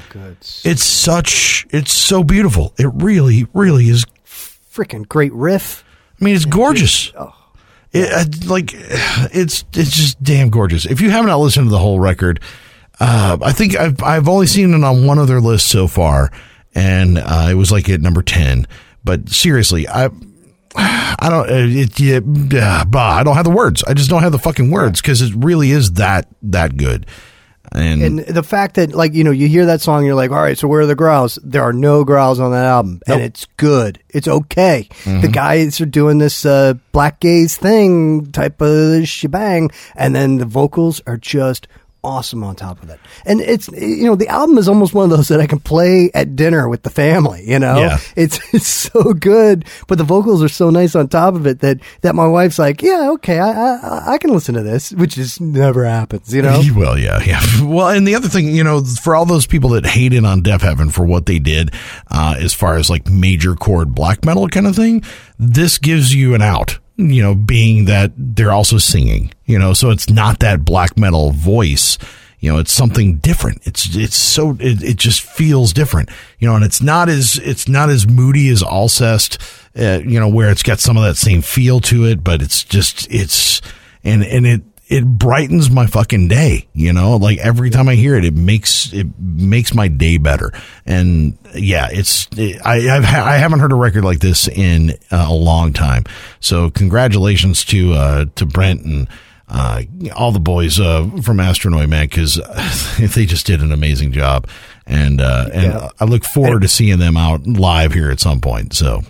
it's such, it's so beautiful. It really, really is. Freaking great riff. I mean, it's gorgeous. It, uh, like, it's it's just damn gorgeous. If you have not listened to the whole record, uh, I think I've I've only seen it on one other list so far, and uh, it was like at number ten. But seriously, I I don't uh, it, yeah, uh, bah, I don't have the words. I just don't have the fucking words because it really is that that good. And, And the fact that, like, you know, you hear that song, you're like, all right, so where are the growls? There are no growls on that album, and it's good. It's okay. Mm-hmm. The guys are doing this uh, black gaze thing type of shebang, and then the vocals are just awesome on top of it. And it's, you know, the album is almost one of those that I can play at dinner with the family, you know? Yeah. It's, it's so good, but the vocals are so nice on top of it that, that my wife's like, yeah, okay, I, I, I can listen to this, which just never happens, you know? Well, yeah, yeah. Well, and the other thing, you know, for all those people that hated on Deafheaven for what they did, uh, as far as like major chord black metal kind of thing, this gives you an out. You know, being that they're also singing. You know, so it's not that black metal voice. You know, it's something different. It's it's so it, it just feels different. You know, and it's not as it's not as moody as Alcest. Uh, you know, where it's got some of that same feel to it, but it's just it's and and it it brightens my fucking day. You know, like every time I hear it, it makes it makes my day better. And yeah, it's it, I I've ha- I haven't heard a record like this in uh, a long time. So congratulations to uh, to Brent and. Uh, all the boys uh, from Astronoid, man, because they just did an amazing job, and uh, and Yeah. I look forward to seeing them out live here at some point. So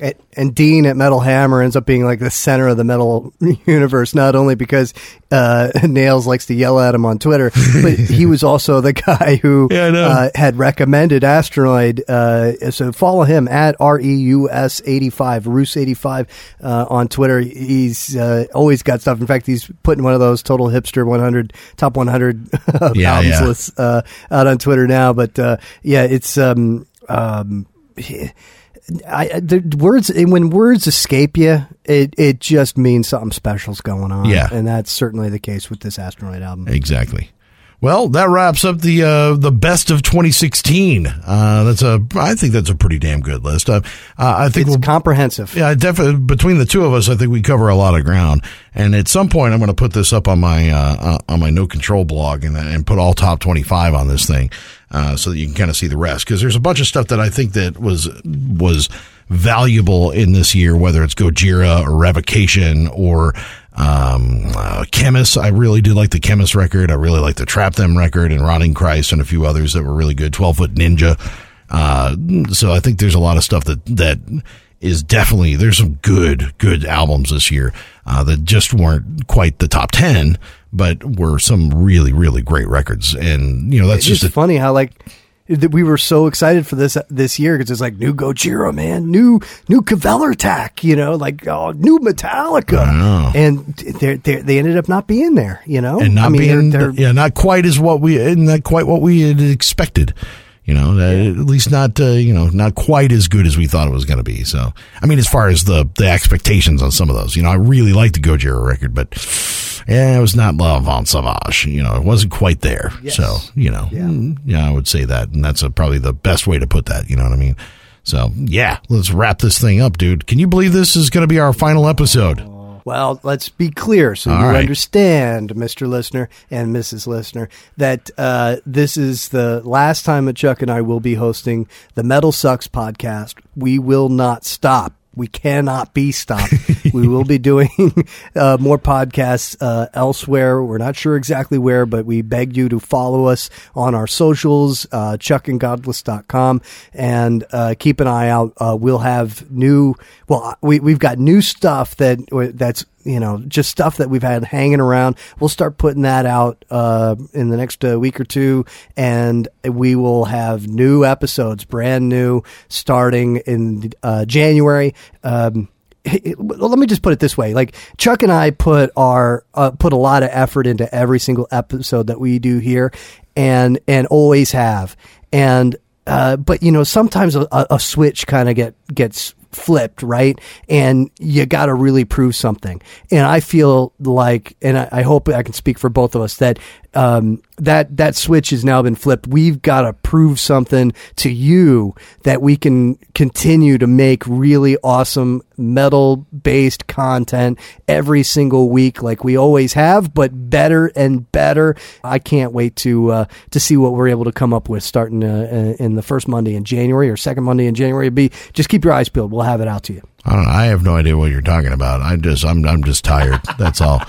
And- and Dean at Metal Hammer ends up being like the center of the metal universe, not only because uh, Nails likes to yell at him on Twitter, but he was also the guy who Yeah, uh, had recommended Astronoid. Uh, so follow him at R E U S 85, Roos 85 uh, on Twitter. He's uh, always got stuff. In fact, he's putting one of those Total Hipster 100, top 100 Yeah, albums yeah. lists uh, out on Twitter now. But uh, yeah, it's. Um, um, I, the words when words escape you, it it just means something special's going on. Yeah. and that's certainly the case with this Astronoid album. Exactly. Well, that wraps up the uh, the best of 2016. Uh, that's a I think that's a pretty damn good list. Uh, uh, I think It's we'll comprehensive. yeah, definitely between the two of us, I think we cover a lot of ground. And at some point, I'm going to put this up on my uh, uh, on my no control blog and and put all top 25 on this thing, uh, so that you can kind of see the rest. Because there's a bunch of stuff that I think that was was valuable in this year, whether it's Gojira or Revocation or um, uh, Khemmis. I really did like the Khemmis record. I really like the Trap Them record and Rotting Christ and a few others that were really good. 12 Foot Ninja. Uh, so I think there's a lot of stuff that, that is definitely, there's some good, good albums this year, uh, that just weren't quite the top 10, but were some really, really great records. And, you know, that's It's just a, funny how like that we were so excited for this this year because it's like new Gojira, man, new new Caveller Attack, you know, like oh, new Metallica, and they they they ended up not being there, you know, and not I mean, being, they're, they're yeah, not quite as what we, not quite what we had expected. You know, uh, at least not, uh, you know, not quite as good as we thought it was going to be. So, I mean, as far as the the expectations on some of those, you know, I really liked the Gojira record, but yeah, it was not L'Enfant Sauvage. You know, it wasn't quite there. So, you know, mm, yeah. I would say that, and that's a, probably the best way to put that. You know what I mean? So, yeah, let's wrap this thing up, dude. Can you believe this is going to be our final episode? Well, let's be clear so All you right. understand, Mr. Listener and Mrs. Listener, that uh, this is the last time that Chuck and I will be hosting the Metal Sucks podcast. We will not stop. We cannot be stopped. we will be doing uh, more podcasts uh, elsewhere. We're not sure exactly where, but we beg you to follow us on our socials, uh, chuckandgodless.com, and uh, keep an eye out. Uh, we'll have new, well, we, we've got new stuff that that's you know, just stuff that we've had hanging around. We'll start putting that out uh, in the next uh, week or two, and we will have new episodes, brand new, starting in uh, January. Um, let me just put it this way: like Chuck and I put our uh, put a lot of effort into every single episode that we do here, and and always have, and uh, but you know sometimes a, a switch kind of get gets flipped, right? And you got to really prove something. And I feel like, and I, I hope I can speak for both of us that um, that that switch has now been flipped. We've got to prove something to you that we can continue to make really awesome metal based content every single week, like we always have, but better and better. I can't wait to uh, to see what we're able to come up with starting uh, in the first Monday in January or second Monday in January. Be just keep your eyes peeled. We'll have it out to you. I don't know. I have no idea what you're talking about. I just, I'm, I'm just tired. That's all.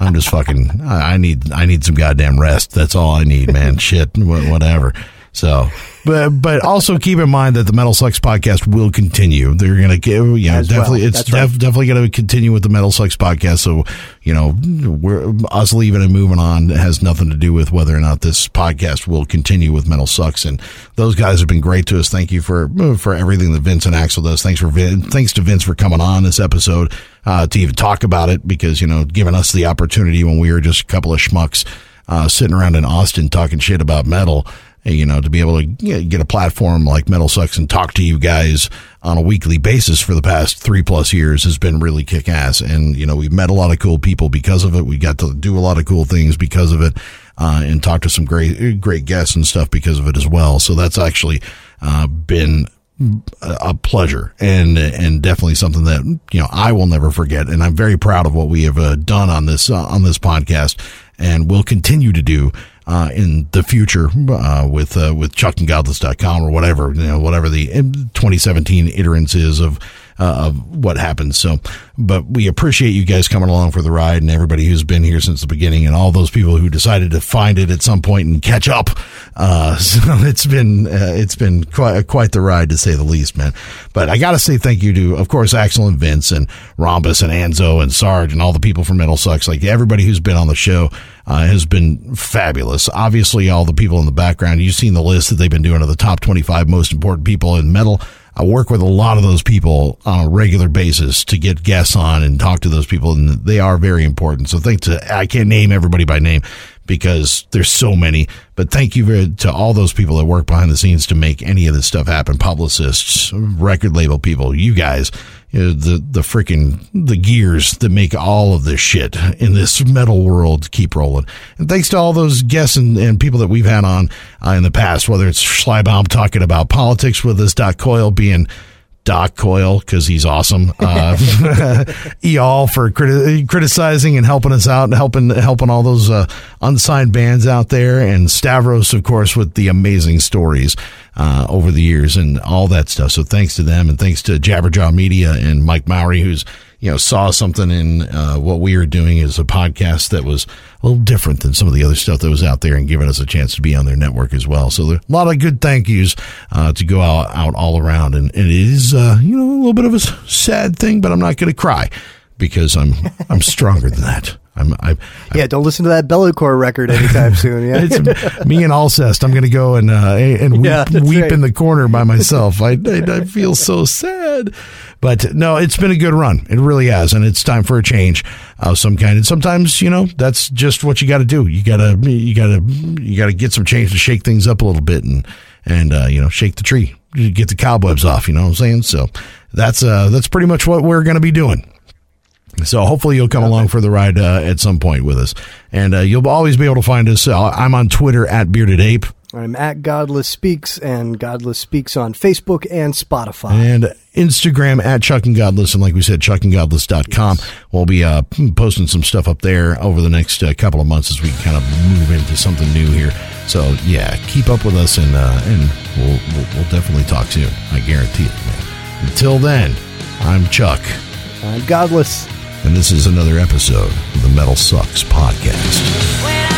I'm just fucking. I, I need, I need some goddamn rest. That's all I need, man. Shit, whatever. So, but, but also keep in mind that the Metal Sucks podcast will continue. They're going to give, you know, As well. definitely, it's That's right. definitely going to continue with the Metal Sucks podcast. So, you know, we're us leaving and moving on has nothing to do with whether or not this podcast will continue with Metal Sucks. And those guys have been great to us. Thank you for for everything that Vince and Axl does. Thanks for Vin, thanks to Vince for coming on this episode uh, to even talk about it because you know giving us the opportunity when we were just a couple of schmucks uh, sitting around in Austin talking shit about metal. And, You know, to be able to get a platform like Metal Sucks and talk to you guys on a weekly basis for the past three plus years has been really kick ass. And, you know, we've met a lot of cool people because of it. We got to do a lot of cool things because of it, uh, and talk to some great, great guests and stuff because of it as well. So that's actually, uh, been a a pleasure and and definitely something that you know I will never forget and I'm very proud of what we have uh, done on this uh, on this podcast and will continue to do uh, in the future uh, with uh, with chuckandgodless.com or whatever you know whatever the 2017 iterance is of uh, of what happens. So, but we appreciate you guys coming along for the ride and everybody who's been here since the beginning and all those people who decided to find it at some point and catch up. Uh, so it's been, uh, it's been quite, quite the ride to say the least, man. But I got to say thank you to, of course, Axl and Vince and Rhombus and Anso and Sarge and all the people from Metal Sucks. Like everybody who's been on the show, uh, has been fabulous. Obviously, all the people in the background, you've seen the list that they've been doing of the top 25 most important people in metal. I work with a lot of those people on a regular basis to get guests on and talk to those people, and they are very important. So thanks to, I can't name everybody by name because there's so many, but thank you to all those people that work behind the scenes to make any of this stuff happen. Publicists, record label people, you guys, you know, the, the freaking, the gears that make all of this shit in this metal world keep rolling. And thanks to all those guests and, and people that we've had on uh, in the past, whether it's Schleibaum talking about politics with us, Doc Coyle being Doc Coyle because he's awesome. Uh, Eyal for criti- criticizing and helping us out and helping helping all those uh, unsigned bands out there, and Stavros, of course, with the amazing stories uh, over the years and all that stuff. So thanks to them, and thanks to Jabberjaw Media and Mike Mowry, who's you know saw something in uh, what we were doing as a podcast that was a little different than some of the other stuff that was out there, and giving us a chance to be on their network as well. So a lot of good thank yous uh, to go out, out all around, and, and it is uh, you know a little bit of a sad thing, but I'm not going to cry because I'm I'm stronger than that. I'm I, Yeah, don't listen to that Be'lakor record anytime soon. Yeah, it's me and Alcest. I'm going to go and uh, and weep, Yeah, weep right. in the corner by myself. I, I I feel so sad, but no, it's been a good run. It really has, and it's time for a change of some kind. And sometimes you know that's just what you got to do. You gotta you gotta you gotta get some change to shake things up a little bit and and uh, you know shake the tree, get the cobwebs off. You know what I'm saying? So that's uh that's pretty much what we're going to be doing. So hopefully you'll come along for the ride uh, at some point with us, and uh, you'll always be able to find us. Uh, I'm on Twitter at Bearded Ape I'm at Godless Speaks and Godless Speaks on Facebook and Spotify. and Instagram at Chuck and Godless, and like we said, chuckandgodless.com. We'll be uh, posting some stuff up there over the next uh, couple of months as we kind of move into something new here. So yeah, keep up with us, and uh, and we'll, we'll we'll definitely talk soon. I guarantee it. Man. Until then, I'm Chuck, I'm Godless. And this is another episode of the Metal Sucks podcast.